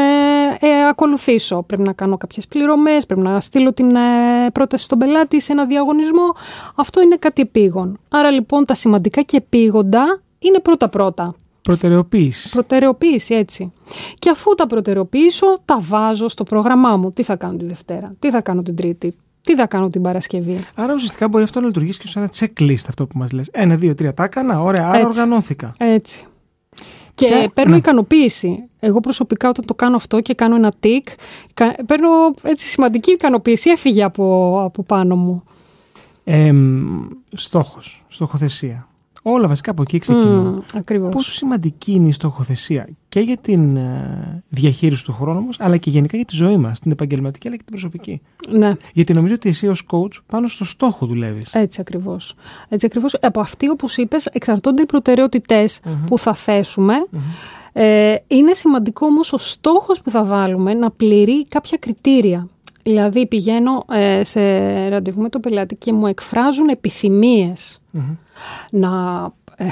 ε, ακολουθήσω. Πρέπει να κάνω κάποιες πληρωμές, πρέπει να στείλω την ε, πρόταση στον πελάτη σε ένα διαγωνισμό. Αυτό είναι κάτι επίγον. Άρα λοιπόν τα σημαντικά και επίγοντα είναι πρώτα-πρώτα. Προτεραιοποίηση. Προτεραιοποίηση, έτσι. Και αφού τα προτεραιοποιήσω, τα βάζω στο πρόγραμμά μου. Τι θα κάνω τη Δευτέρα, τι θα κάνω την Τρίτη, τι θα κάνω την Παρασκευή; Άρα ουσιαστικά μπορεί αυτό να λειτουργήσει και σαν ένα checklist αυτό που μας λες. Ένα, δύο, τρία, τα έκανα. Ωραία, άρα οργανώθηκα. Έτσι. Και, παίρνω ναι. ικανοποίηση. Εγώ προσωπικά όταν το κάνω αυτό και κάνω ένα τικ, παίρνω έτσι σημαντική ικανοποίηση. Έφυγε από, από πάνω μου. Ε, στόχος, στοχοθεσία. Όλα βασικά από εκεί ξεκινούν. Mm, ακριβώς. Πόσο σημαντική είναι η στοχοθεσία και για την ε, διαχείριση του χρόνου μας, αλλά και γενικά για τη ζωή μας, την επαγγελματική αλλά και την προσωπική. Ναι. Γιατί νομίζω ότι εσύ ως coach πάνω στο στόχο δουλεύεις. Έτσι ακριβώς. Έτσι ακριβώς. Από αυτή όπως είπες εξαρτώνται οι προτεραιοτητες που θα θεσουμε Ε, είναι σημαντικό όμως ο στόχος που θα βάλουμε να πληρεί κάποια κριτήρια. Δηλαδή πηγαίνω ε, σε ραντεβού με τον πελάτη και μου εκφράζουν να, ε,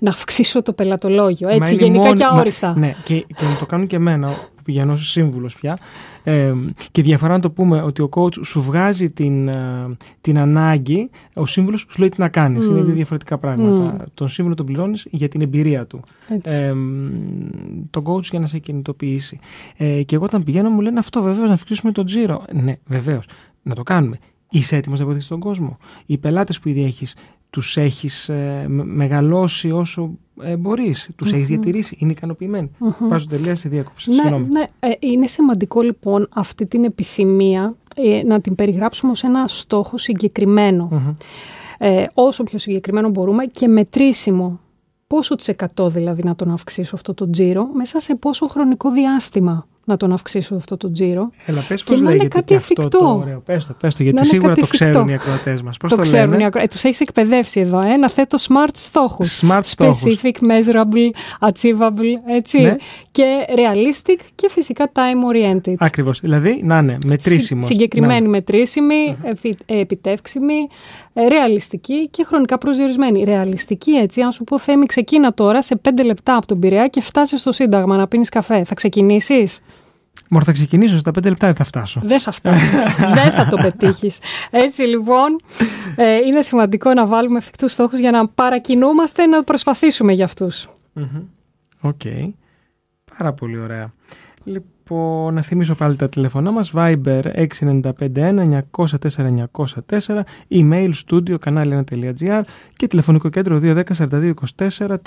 να αυξήσω το πελατολόγιο. Έτσι, γενικά και αόριστα. ναι, και, και να το κάνουν και εμένα που πηγαίνω ως σύμβουλος πια. Ε, και διαφορά να το πούμε ότι ο coach σου βγάζει την, ε, την ανάγκη, ο σύμβουλος σου λέει τι να κάνεις. Είναι δύο διαφορετικά πράγματα. Mm. Τον σύμβουλο τον πληρώνεις για την εμπειρία του. Ε, τον coach για να σε κινητοποιήσει. Ε, και εγώ όταν πηγαίνω μου λένε αυτό βεβαίως να αυξήσουμε τον τζίρο. Ναι, βεβαίως. Να το κάνουμε. Είσαι έτοιμος να βοηθήσεις τον κόσμο. Οι πελάτες που ήδη έχει τους έχεις ε, μεγαλώσει όσο ε, μπορείς, τους έχεις διατηρήσει, είναι ικανοποιημένοι. Mm-hmm. Βάζω τελεία σε διάκοψη. Ναι, ναι. Ε, είναι σημαντικό λοιπόν αυτή την επιθυμία ε, να την περιγράψουμε ως ένα στόχο Ε, όσο πιο συγκεκριμένο μπορούμε και μετρήσιμο. Πόσο της εκατό δηλαδή να τον αυξήσω αυτό το τζίρο, μέσα σε πόσο χρονικό διάστημα να τον αυξήσω αυτό το τζίρο. Έλα, πες πώς λέγεται είναι κάτι εφικτό. αυτό το ωραίο. Πες το, πες το, γιατί σίγουρα το ξέρουν οι ακροατές μας. Πώς το, το ξέρουν λένε; οι ακροατές. Τους έχεις εκπαιδεύσει εδώ, ε, να θέτω smart στόχους. Smart στόχους. Specific, measurable, achievable, έτσι. Ναι. Και realistic και φυσικά time oriented. Ακριβώς, δηλαδή να είναι μετρήσιμος. Συ, συγκεκριμένη, ναι. μετρήσιμη, mm-hmm. επιτεύξιμη, ε, ρεαλιστική και χρονικά προσδιορισμένη. Ρεαλιστική έτσι, αν σου πω Θέμη ξεκίνα τώρα σε πέντε λεπτά από τον Πειραιά και φτάσεις στο Σύνταγμα να πίνεις καφέ. Θα ξεκινήσεις; Μωρ, θα ξεκινήσω στα πέντε λεπτά, δεν θα φτάσω. Δεν θα φτάσεις. δεν θα το πετύχεις. Έτσι λοιπόν, ε, είναι σημαντικό να βάλουμε εφικτούς στόχους για να παρακινούμαστε να προσπαθήσουμε για αυτούς. Οκ. Πάρα πολύ ωραία. Λοιπόν, να θυμίσω πάλι τα τηλεφωνά μας Viber 6951 904 904 email studio κανάλι1.gr και τηλεφωνικό κέντρο 210 42 24 441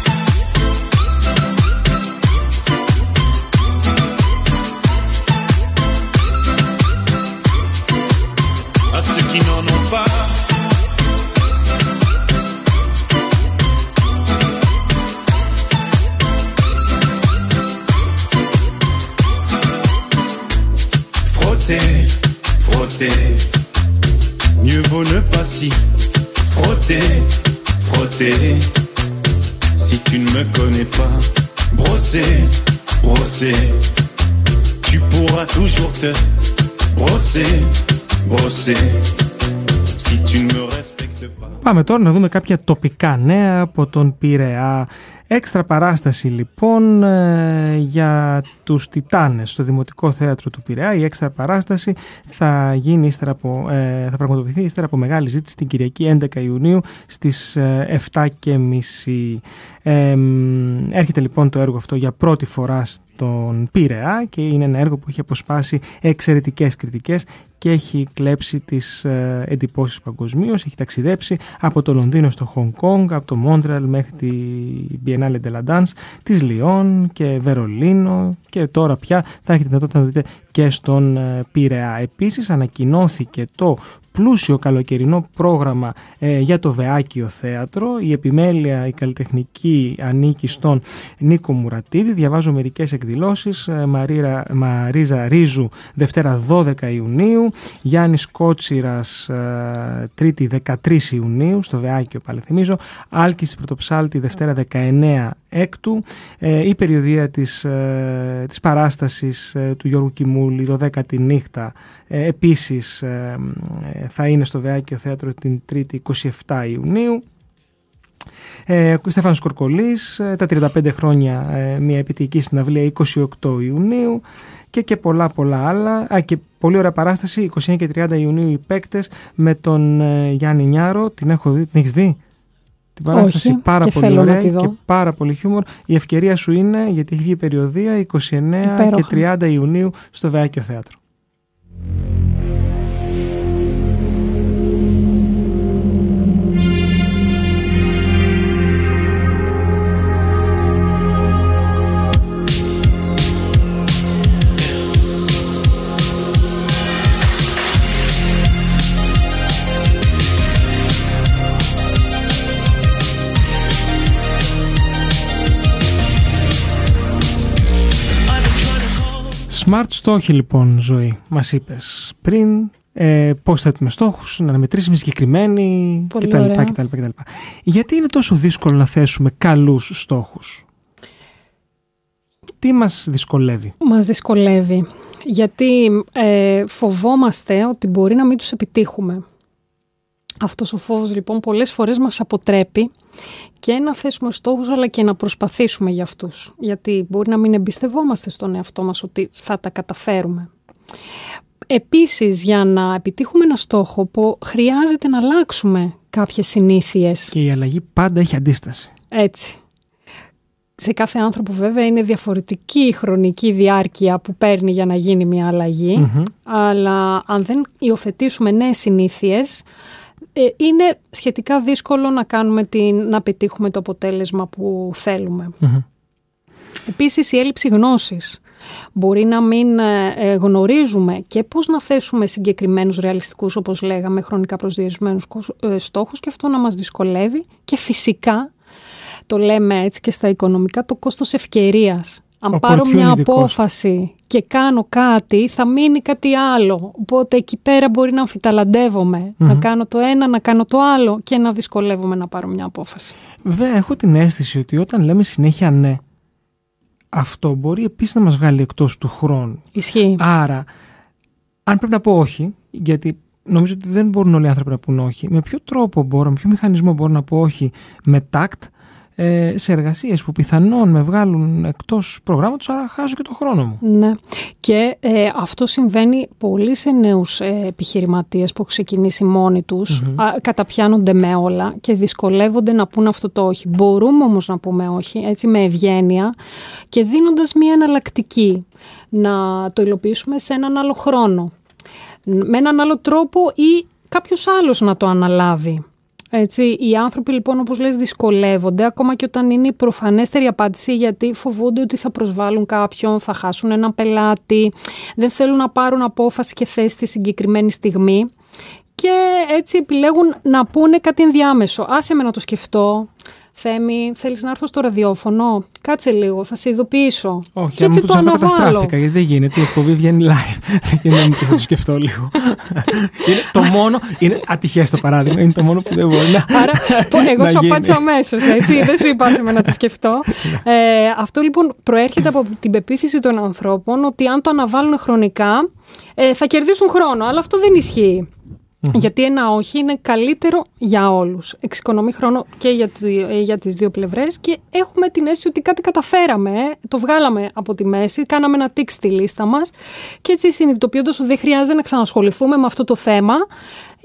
Mieux vaut ne pas si frotter, frotter. Si tu ne me connais pas, brosser, brosser. Tu pourras toujours te brosser, brosser. Si tu ne me respectes pas. Πάμε τώρα να δούμε κάποια τοπικά νέα από τον Πειραιά. Έξτρα παράσταση λοιπόν ε, για τους Τιτάνες στο Δημοτικό Θέατρο του Πειραιά. Η έξτρα παράσταση θα, γίνει ύστερα από, ε, θα πραγματοποιηθεί ύστερα από μεγάλη ζήτηση την Κυριακή 11 Ιουνίου στις 7.30. Ε, έρχεται λοιπόν το έργο αυτό για πρώτη φορά στον Πειραιά και είναι ένα έργο που έχει αποσπάσει εξαιρετικές κριτικές και έχει κλέψει τις ε, εντυπώσεις παγκοσμίως. έχει ταξιδέψει από το Λονδίνο στο Χονγκ Κόνγκ, από το Μόντρεαλ μέχρι τη Biennale de la Danse, της Λιόν και Βερολίνο και τώρα πια θα έχετε δυνατότητα να δείτε και στον ε, Πειραιά. Επίσης ανακοινώθηκε το πλούσιο καλοκαιρινό πρόγραμμα ε, για το Βεάκιο Θέατρο. Η επιμέλεια, η καλλιτεχνική ανήκει στον Νίκο Μουρατίδη. Διαβάζω μερικές εκδηλώσεις. Ε, Μαρίρα, Μαρίζα Ρίζου, Δευτέρα 12 Ιουνίου. Γιάννης Κότσιρας, ε, Τρίτη 13 Ιουνίου, στο Βεάκιο πάλι θυμίζω. Άλκης Πρωτοψάλτη, Δευτέρα 19 έκτου. Ε, η περιοδία της, ε, της παράστασης ε, του Γιώργου Κιμούλη, 12η νύχτα, ε, επίσης ε, θα είναι στο Βεάκιο Θέατρο την 3η 27 Ιουνίου. Ε, Στέφανος Κορκολής, τα 35 χρόνια μια επιτυχική συναυλία 28 Ιουνίου και και πολλά πολλά άλλα. Α, και πολύ ωραία παράσταση 29 και 30 Ιουνίου οι παίκτες με τον Γιάννη Νιάρο. Την έχω δει, την έχεις δει; Την παράσταση πάρα πολύ ωραία και πάρα πολύ χιούμορ. Η ευκαιρία σου είναι, γιατί έχει βγει περιοδία, 29 και 30 Ιουνίου στο Βεάκιο Θέατρο. Smart στόχοι λοιπόν ζωή, μας είπες πριν, ε, πώς θέτουμε στόχους, να μετρήσουμε συγκεκριμένοι κτλ, κτλ, κτλ. Γιατί είναι τόσο δύσκολο να θέσουμε καλούς στόχους; Τι μας δυσκολεύει; Μας δυσκολεύει γιατί ε, φοβόμαστε ότι μπορεί να μην τους επιτύχουμε. Αυτός ο φόβος λοιπόν πολλές φορές μας αποτρέπει και να θέσουμε στόχους αλλά και να προσπαθήσουμε για αυτούς. Γιατί μπορεί να μην εμπιστευόμαστε στον εαυτό μας ότι θα τα καταφέρουμε. Επίσης για να επιτύχουμε ένα στόχο που χρειάζεται να αλλάξουμε κάποιες συνήθειες. Και η αλλαγή πάντα έχει αντίσταση. Έτσι. Σε κάθε άνθρωπο βέβαια είναι διαφορετική η χρονική διάρκεια που παίρνει για να γίνει μια αλλαγη αλλά αν δεν υιοθετήσουμε νέες συνήθειες ε, είναι σχετικά δύσκολο να, κάνουμε την, να πετύχουμε το αποτέλεσμα που θελουμε Επίσης η έλλειψη γνώσης. Μπορεί να μην ε, ε, γνωρίζουμε και πώς να θέσουμε συγκεκριμένους ρεαλιστικούς, όπως λέγαμε, χρονικά προσδιορισμένους στόχους και αυτό να μας δυσκολεύει και φυσικά, το λέμε έτσι και στα οικονομικά, το κόστος ευκαιρίας. Αν πάρω μια απόφαση και κάνω κάτι, θα μείνει κάτι άλλο. Οπότε εκεί πέρα μπορεί να αμφιταλαντευομαι να κάνω το ένα, να κάνω το άλλο και να δυσκολεύομαι να πάρω μια απόφαση. Βέβαια, έχω την αίσθηση ότι όταν λέμε συνέχεια ναι, αυτό μπορεί επίσης να μας βγάλει εκτός του χρόνου. Ισχύει. Άρα, αν πρέπει να πω όχι, γιατί νομίζω ότι δεν μπορούν όλοι οι άνθρωποι να πούν όχι, με ποιο τρόπο μπορώ, με ποιο μηχανισμό μπορώ να πω όχι με τάκτ, ε, σε εργασίες που πιθανόν με βγάλουν εκτός προγράμματος, άρα χάζω και το χρόνο μου. Ναι. Και ε, αυτό συμβαίνει πολύ σε νέους ε, επιχειρηματίες που έχουν ξεκινήσει μόνοι τους, καταπιάνονται με όλα και δυσκολεύονται να πούν αυτό το όχι. Μπορούμε όμως να πούμε όχι, έτσι με ευγένεια και δίνοντας μία εναλλακτική να το υλοποιήσουμε σε έναν άλλο χρόνο. Με έναν άλλο τρόπο ή κάποιος άλλος να το αναλάβει. Έτσι, οι άνθρωποι λοιπόν όπως λες δυσκολεύονται ακόμα και όταν είναι η προφανέστερη απάντηση γιατί φοβούνται ότι θα προσβάλλουν κάποιον, θα χάσουν έναν πελάτη, δεν θέλουν να πάρουν απόφαση και θέση στη συγκεκριμένη στιγμή και έτσι επιλέγουν να πούνε κάτι ενδιάμεσο. Άσε με να το σκεφτώ, Θέμη, θέλεις να έρθω στο ραδιόφωνο; Κάτσε λίγο, θα σε ειδοποιήσω. Όχι, και έτσι το αναβάλω. καταστράφηκα, γιατί δεν γίνεται. Η εκπομπή βγαίνει live. Δεν γίνεται να το σκεφτώ λίγο. είναι το μόνο. Είναι ατυχές το παράδειγμα. Είναι το μόνο που δεν μπορεί να. Άρα, εγώ σου απάντησα αμέσως. Δεν σου είπα με να το σκεφτώ. ε, αυτό λοιπόν προέρχεται από την πεποίθηση των ανθρώπων ότι αν το αναβάλουν χρονικά ε, θα κερδίσουν χρόνο. Αλλά αυτό δεν ισχύει. Γιατί ένα όχι είναι καλύτερο για όλους. Εξοικονομεί χρόνο και για, για τις δύο πλευρές και έχουμε την αίσθηση ότι κάτι καταφέραμε, το βγάλαμε από τη μέση, κάναμε ένα τικ στη λίστα μας και έτσι συνειδητοποιώντας ότι δεν χρειάζεται να ξανασχοληθούμε με αυτό το θέμα,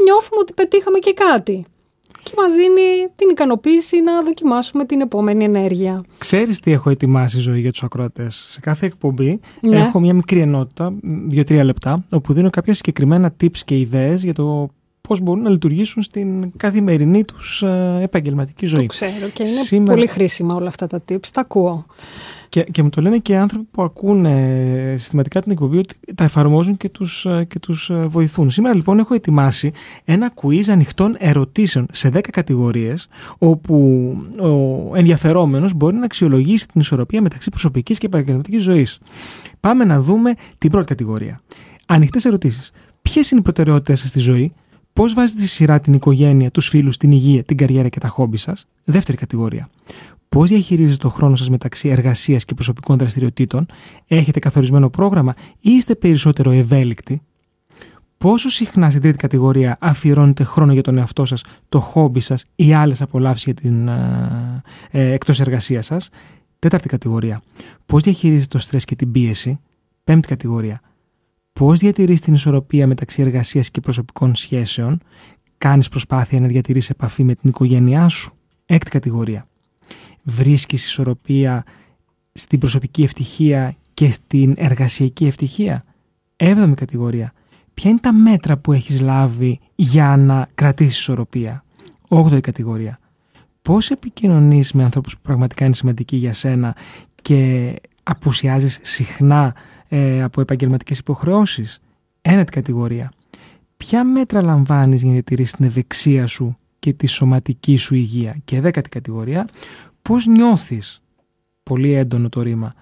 νιώθουμε ότι πετύχαμε και κάτι και μας δίνει την ικανοποίηση να δοκιμάσουμε την επόμενη ενέργεια. Ξέρεις τι έχω ετοιμάσει ζωή για τους ακροατές; Σε κάθε εκπομπή ναι. έχω μια μικρή ενότητα, δύο-τρία λεπτά, όπου δίνω κάποια συγκεκριμένα tips και ιδέες για το πώς μπορούν να λειτουργήσουν στην καθημερινή τους ε, επαγγελματική ζωή. Το ξέρω και είναι πολύ χρήσιμα όλα αυτά τα tips, τα ακούω. Και, και μου το λένε και άνθρωποι που ακούνε συστηματικά την εκπομπή ότι τα εφαρμόζουν και τους, ε, και τους ε, βοηθούν. Σήμερα λοιπόν έχω ετοιμάσει ένα quiz ανοιχτών ερωτήσεων σε 10 κατηγορίες όπου ο ενδιαφερόμενος μπορεί να αξιολογήσει την ισορροπία μεταξύ προσωπικής και επαγγελματικής ζωής. Πάμε να δούμε την πρώτη κατηγορία. Ανοιχτές ερωτήσεις. Ποιες είναι οι προτεραιότητες σας στη ζωή, Πώς βάζετε στη σειρά την οικογένεια, τους φίλους, την υγεία, την καριέρα και τα χόμπι σας; Δεύτερη κατηγορία. Πώς διαχειρίζετε το χρόνο σας μεταξύ εργασίας και προσωπικών δραστηριοτήτων, έχετε καθορισμένο πρόγραμμα ή είστε περισσότερο ευέλικτοι; Πόσο συχνά στην τρίτη κατηγορία αφιερώνετε χρόνο για τον εαυτό σας, το χόμπι σας ή άλλες απολαύσεις για την ε, ε, εκτός εργασίας σας; Τέταρτη κατηγορία. Πώς διαχειρίζετε το στρες και την πίεση; Πέμπτη κατηγορία. Πώς διατηρείς την ισορροπία μεταξύ εργασίας και προσωπικών σχέσεων. Κάνεις προσπάθεια να διατηρήσει επαφή με την οικογένειά σου. Έκτη κατηγορία βρίσκεις ισορροπία στην προσωπική ευτυχία και στην εργασιακή ευτυχία. Έβδομη κατηγορία. Ποια είναι τα μέτρα που έχεις λάβει για να κρατήσεις ισορροπία; Όγδοη κατηγορία. Πώς επικοινωνείς με ανθρώπους που πραγματικά είναι σημαντικοί για σένα και απουσιάζεις συχνά ε, από επαγγελματικές υποχρεώσεις. Ένατη κατηγορία. Ποια μέτρα λαμβάνεις για να διατηρήσεις την ευεξία σου και τη σωματική σου υγεία; Και δέκατη κατηγορία πώς νιώθεις, πολύ έντονο το ρήμα,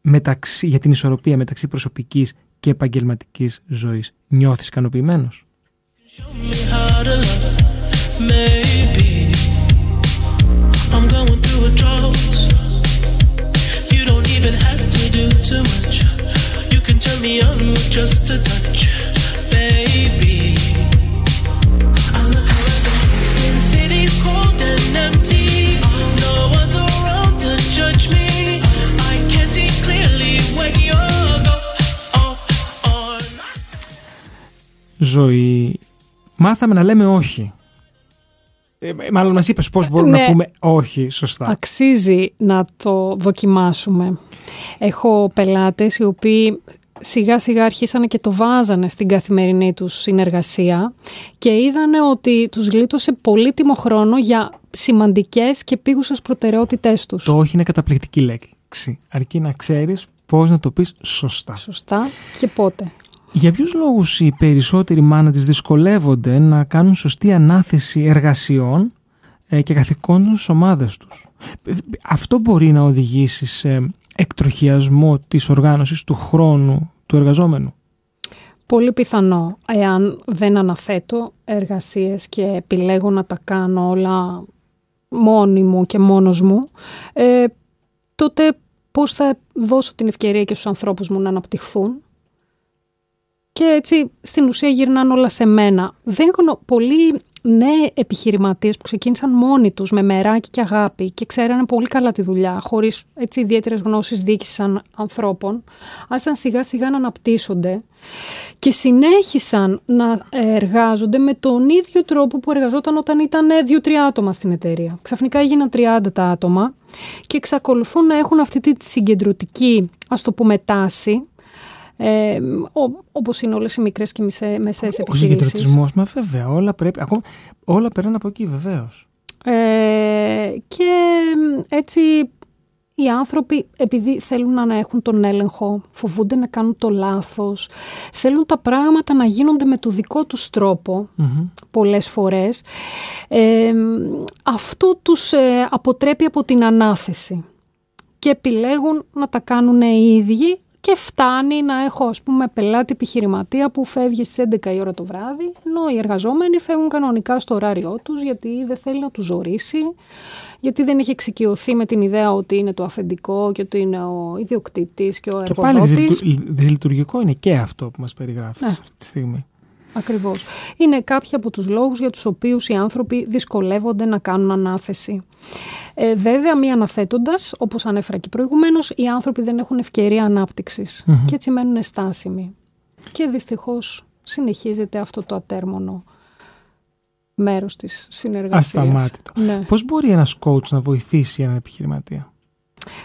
μεταξύ, για την ισορροπία μεταξύ προσωπικής και επαγγελματικής ζωής; Νιώθεις ικανοποιημένος; Ζωή. Μάθαμε να λέμε όχι. Ε, ε, μάλλον μας είπες πώς μπορούμε να ναι. πούμε όχι σωστά. Αξίζει να το δοκιμάσουμε. Έχω πελάτες οι οποίοι σιγά σιγά αρχίσανε και το βάζανε στην καθημερινή τους συνεργασία και είδανε ότι τους γλίτωσε πολύτιμο χρόνο για σημαντικές και πήγουσες προτεραιότητές τους. Το όχι είναι καταπληκτική λέξη. Αρκεί να ξέρεις πώς να το πεις σωστά. Σωστά και πότε. Για ποιους λόγους οι περισσότεροι μάνατες δυσκολεύονται να κάνουν σωστή ανάθεση εργασιών ε, και καθηκόντων στις ομάδες τους; Αυτό μπορεί να οδηγήσει σε εκτροχιασμό της οργάνωσης του χρόνου του εργαζόμενου. Πολύ πιθανό, εάν δεν αναθέτω εργασίες και επιλέγω να τα κάνω όλα μόνη μου και μόνος μου, ε, τότε πώς θα δώσω την ευκαιρία και στους ανθρώπους μου να αναπτυχθούν; Και έτσι στην ουσία γυρνάνε όλα σε μένα. Δεν γνω... Πολλοί νέοι επιχειρηματίες που ξεκίνησαν μόνοι τους με μεράκι και αγάπη και ξέρανε πολύ καλά τη δουλειά χωρίς έτσι ιδιαίτερες γνώσεις διοίκησης ανθρώπων άρχισαν σιγά σιγά να αναπτύσσονται και συνέχισαν να εργάζονται με τον ίδιο τρόπο που εργαζόταν όταν ήταν δύο-τρία άτομα στην εταιρεία. Ξαφνικά έγιναν 30 τα άτομα και εξακολουθούν να έχουν αυτή τη συγκεντρωτική, ας το πούμε, τάση ε, όπως είναι όλες οι μικρές και μεσαίες επιχειρήσεις. Ο συγκεντρωτισμός, μας βέβαια, όλα, πρέπει, ακόμα, όλα περνάνε από εκεί βεβαίως. Ε, και έτσι οι άνθρωποι επειδή θέλουν να έχουν τον έλεγχο, φοβούνται να κάνουν το λάθος, θέλουν τα πράγματα να γίνονται με το δικό τους τρόπο mm πολλές φορές, ε, αυτό τους ε, αποτρέπει από την ανάθεση και επιλέγουν να τα κάνουν οι ίδιοι και φτάνει να έχω ας πούμε πελάτη επιχειρηματία που φεύγει στις 11 η ώρα το βράδυ ενώ οι εργαζόμενοι φεύγουν κανονικά στο ωράριό τους γιατί δεν θέλει να τους ζωρίσει γιατί δεν έχει εξοικειωθεί με την ιδέα ότι είναι το αφεντικό και ότι είναι ο ιδιοκτήτης και ο εργοδότης. Και πάλι δυσλειτουργικό είναι και αυτό που μας περιγράφεις ναι. αυτή τη στιγμή. Ακριβώς. Είναι κάποιοι από τους λόγους για τους οποίους οι άνθρωποι δυσκολεύονται να κάνουν ανάθεση. Ε, βέβαια, μη αναθέτοντας, όπως ανέφερα και προηγουμένως, οι άνθρωποι δεν έχουν ευκαιρία και έτσι μένουν στάσιμοι. Και δυστυχώς συνεχίζεται αυτό το ατέρμονο μέρος της συνεργασίας. Ασταμάτητο. Ναι. Πώς μπορεί ένας coach να βοηθήσει έναν επιχειρηματία,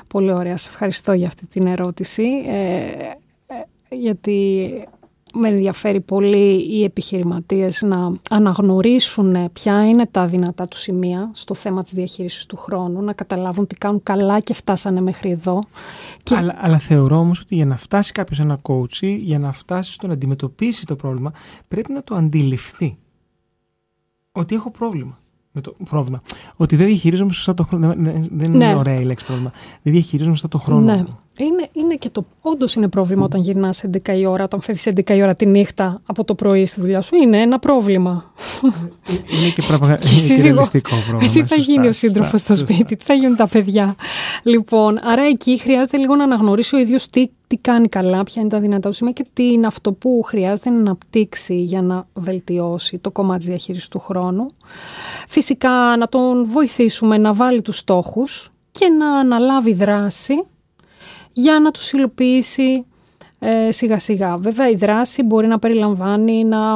Πολύ ωραία. Σε ευχαριστώ για αυτή την ερώτηση. Ε, ε γιατί με ενδιαφέρει πολύ οι επιχειρηματίες να αναγνωρίσουν ποια είναι τα δυνατά του σημεία στο θέμα της διαχείρισης του χρόνου, να καταλάβουν τι κάνουν καλά και φτάσανε μέχρι εδώ. Αλλά, αλλά θεωρώ όμως ότι για να φτάσει κάποιος ένα coach, για να φτάσει στο να αντιμετωπίσει το πρόβλημα, πρέπει να το αντιληφθεί. Ότι έχω πρόβλημα με το πρόβλημα. Ότι δεν διαχειρίζομαι σωστά το χρόνο. Δεν ναι. είναι ωραία η λέξη πρόβλημα. Δεν διαχειρίζομαι σωστά το χρόνο. Ναι. Είναι, είναι και το. Όντως είναι πρόβλημα όταν γυρνάς 11 η ώρα, όταν φεύγεις 11 η ώρα τη νύχτα από το πρωί στη δουλειά σου. Είναι ένα πρόβλημα. Είναι και, πραγμα... ρεαλιστικό πρόβλημα. Τι θα γίνει ο σύντροφος στο σπίτι, τι θα γίνουν τα παιδιά; Λοιπόν, άρα εκεί χρειάζεται λίγο να αναγνωρίσει ο ίδιος τι, τι κάνει καλά, ποια είναι τα δυνατά του σημεία και τι είναι αυτό που χρειάζεται να αναπτύξει για να βελτιώσει το κομμάτι της διαχείρισης του χρόνου. Φυσικά να τον βοηθήσουμε να βάλει τους στόχους και να αναλάβει δράση για να τους υλοποιήσει ε, σιγά σιγά. Βέβαια η δράση μπορεί να περιλαμβάνει να,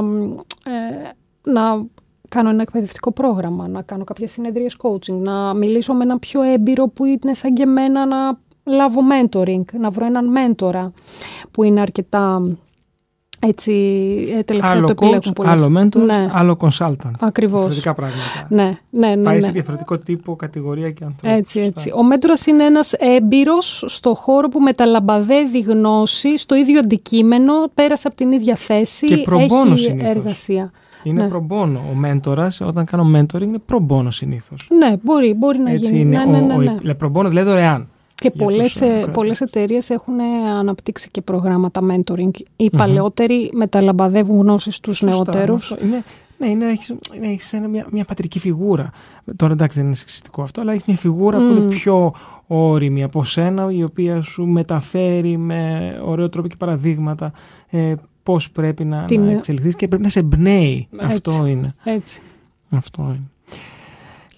ε, να κάνω ένα εκπαιδευτικό πρόγραμμα, να κάνω κάποιες συνεδρίες coaching, να μιλήσω με έναν πιο έμπειρο που είναι σαν και εμένα να λάβω mentoring, να βρω έναν μέντορα που είναι αρκετά έτσι, ε, τελευταία άλλο το coach, πολύ. Άλλο mentor, ναι. άλλο consultant. Ακριβώς. Διαφορετικά πράγματα. Ναι, ναι, ναι. Πάει ναι. σε διαφορετικό τύπο, κατηγορία και ανθρώπου. Έτσι, έτσι. Ο μέντορα είναι ένας έμπειρος στο χώρο που μεταλαμπαδεύει γνώση στο ίδιο αντικείμενο, πέρασε από την ίδια θέση, και έχει συνήθως. εργασία. Είναι ναι. προμπόνο. Ο μέντορα, όταν κάνω mentoring, είναι προμπόνο συνήθω. Ναι, μπορεί, μπορεί να Έτσι γίνει. Είναι ναι, ναι, ναι, ναι. Ο, προμπόνο δηλαδή δωρεάν. Και πολλές, ε, πολλές εταιρείες έχουν αναπτύξει και προγράμματα mentoring. Οι mm παλαιότεροι μεταλαμπαδεύουν γνώσεις στους νεότερους. Είναι, ναι, είναι, έχεις, έχεις μια, μια πατρική φιγούρα. Τώρα εντάξει δεν είναι σεξιστικό αυτό, αλλά έχεις μια φιγούρα που είναι πιο όρημη από σένα, η οποία σου μεταφέρει με ωραίο τρόπο και παραδείγματα ε, πώς πρέπει να, Την... να εξελιχθείς και πρέπει να σε εμπνέει. Αυτό είναι. Έτσι. Αυτό είναι.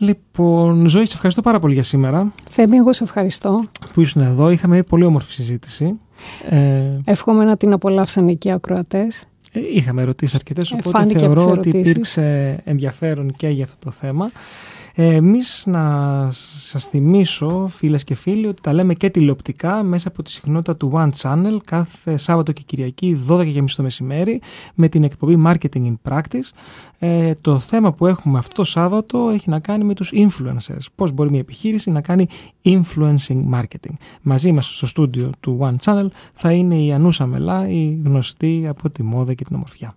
Λοιπόν, Ζωή, σε ευχαριστώ πάρα πολύ για σήμερα. Θέμη, εγώ σε ευχαριστώ. Που ήσουν εδώ. Είχαμε πολύ όμορφη συζήτηση. Ε... Εύχομαι να την απολαύσαν εκεί οι ακροατές. είχαμε ερωτήσεις αρκετές, οπότε θεωρώ ότι υπήρξε ενδιαφέρον και για αυτό το θέμα. Εμείς να σας θυμίσω, φίλες και φίλοι, ότι τα λέμε και τηλεοπτικά μέσα από τη συχνότητα του One Channel κάθε Σάββατο και Κυριακή 12.30 το μεσημέρι με την εκπομπή Marketing in Practice. Ε, το θέμα που έχουμε αυτό το Σάββατο έχει να κάνει με τους influencers. Πώς μπορεί μια επιχείρηση να κάνει influencing marketing. Μαζί μας στο στούντιο του One Channel θα είναι η Ανούσα Μελά, η γνωστή από τη μόδα και την ομορφιά.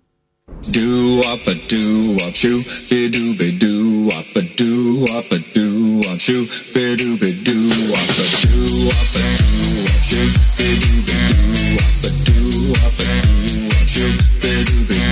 Do up a do up shoo, be do be do up a do up a do up shoo, be do be do up a do up a do up shoo, be do be do up a do up a do up shoo, be do be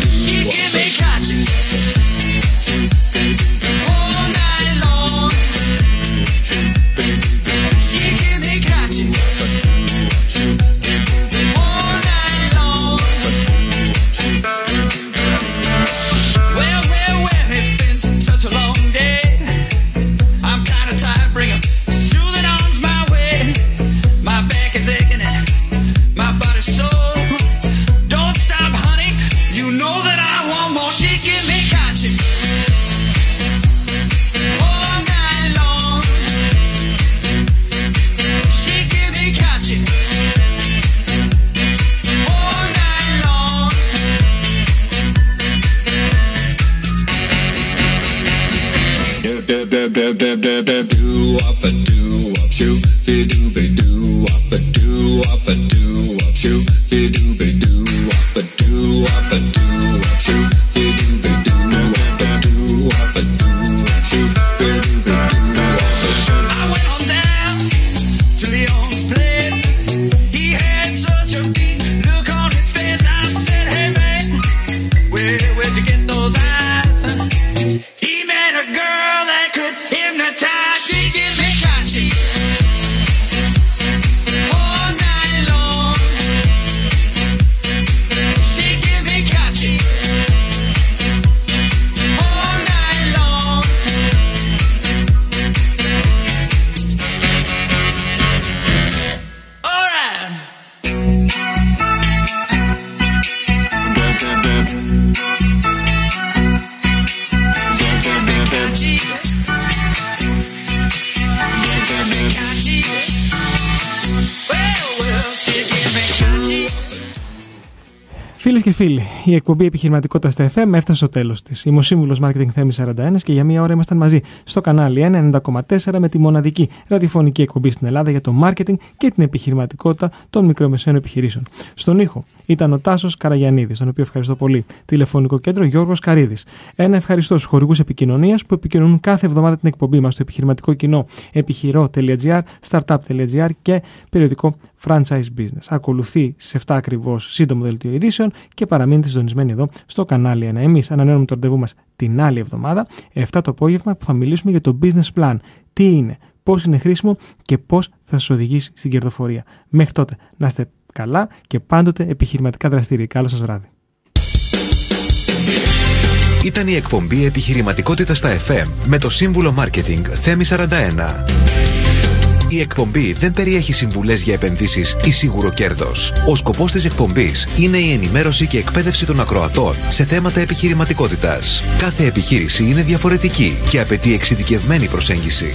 και φίλοι, η εκπομπή Επιχειρηματικότητας στα FM έφτασε στο τέλος της. Είμαι ο σύμβουλος Marketing Θέμης 41 και για μία ώρα ήμασταν μαζί στο κανάλι 1 με τη μοναδική ραδιοφωνική εκπομπή στην Ελλάδα για το marketing και την επιχειρηματικότητα των μικρομεσαίων επιχειρήσεων. Στον ήχο ήταν ο Τάσος Καραγιανίδης, τον οποίο ευχαριστώ πολύ. Τηλεφωνικό κέντρο Γιώργος Καρίδης. Ένα ευχαριστώ στους χορηγούς επικοινωνίας που επικοινωνούν κάθε εβδομάδα την εκπομπή μας στο επιχειρηματικό κοινό επιχειρό.gr, startup.gr και περιοδικό franchise business. Ακολουθεί σε 7 ακριβώς σύντομο δελτίο ειδήσεων και παραμείνετε συντονισμένοι εδώ στο κανάλι 1. Εμείς ανανεώνουμε το ραντεβού μας την άλλη εβδομάδα, 7 το απόγευμα, που θα μιλήσουμε για το business plan. Τι είναι, πώς είναι χρήσιμο και πώς θα σας οδηγήσει στην κερδοφορία. Μέχρι τότε να είστε καλά και πάντοτε επιχειρηματικά δραστήριοι. Καλό σας βράδυ. Ήταν η εκπομπή Επιχειρηματικότητα στα FM με το σύμβουλο Marketing Θέμη 41. Η εκπομπή δεν περιέχει συμβουλές για επενδύσεις ή σίγουρο κέρδος. Ο σκοπός της εκπομπής είναι η ενημέρωση και εκπαίδευση των ακροατών σε θέματα επιχειρηματικότητας. Κάθε επιχείρηση είναι διαφορετική και απαιτεί εξειδικευμένη προσέγγιση.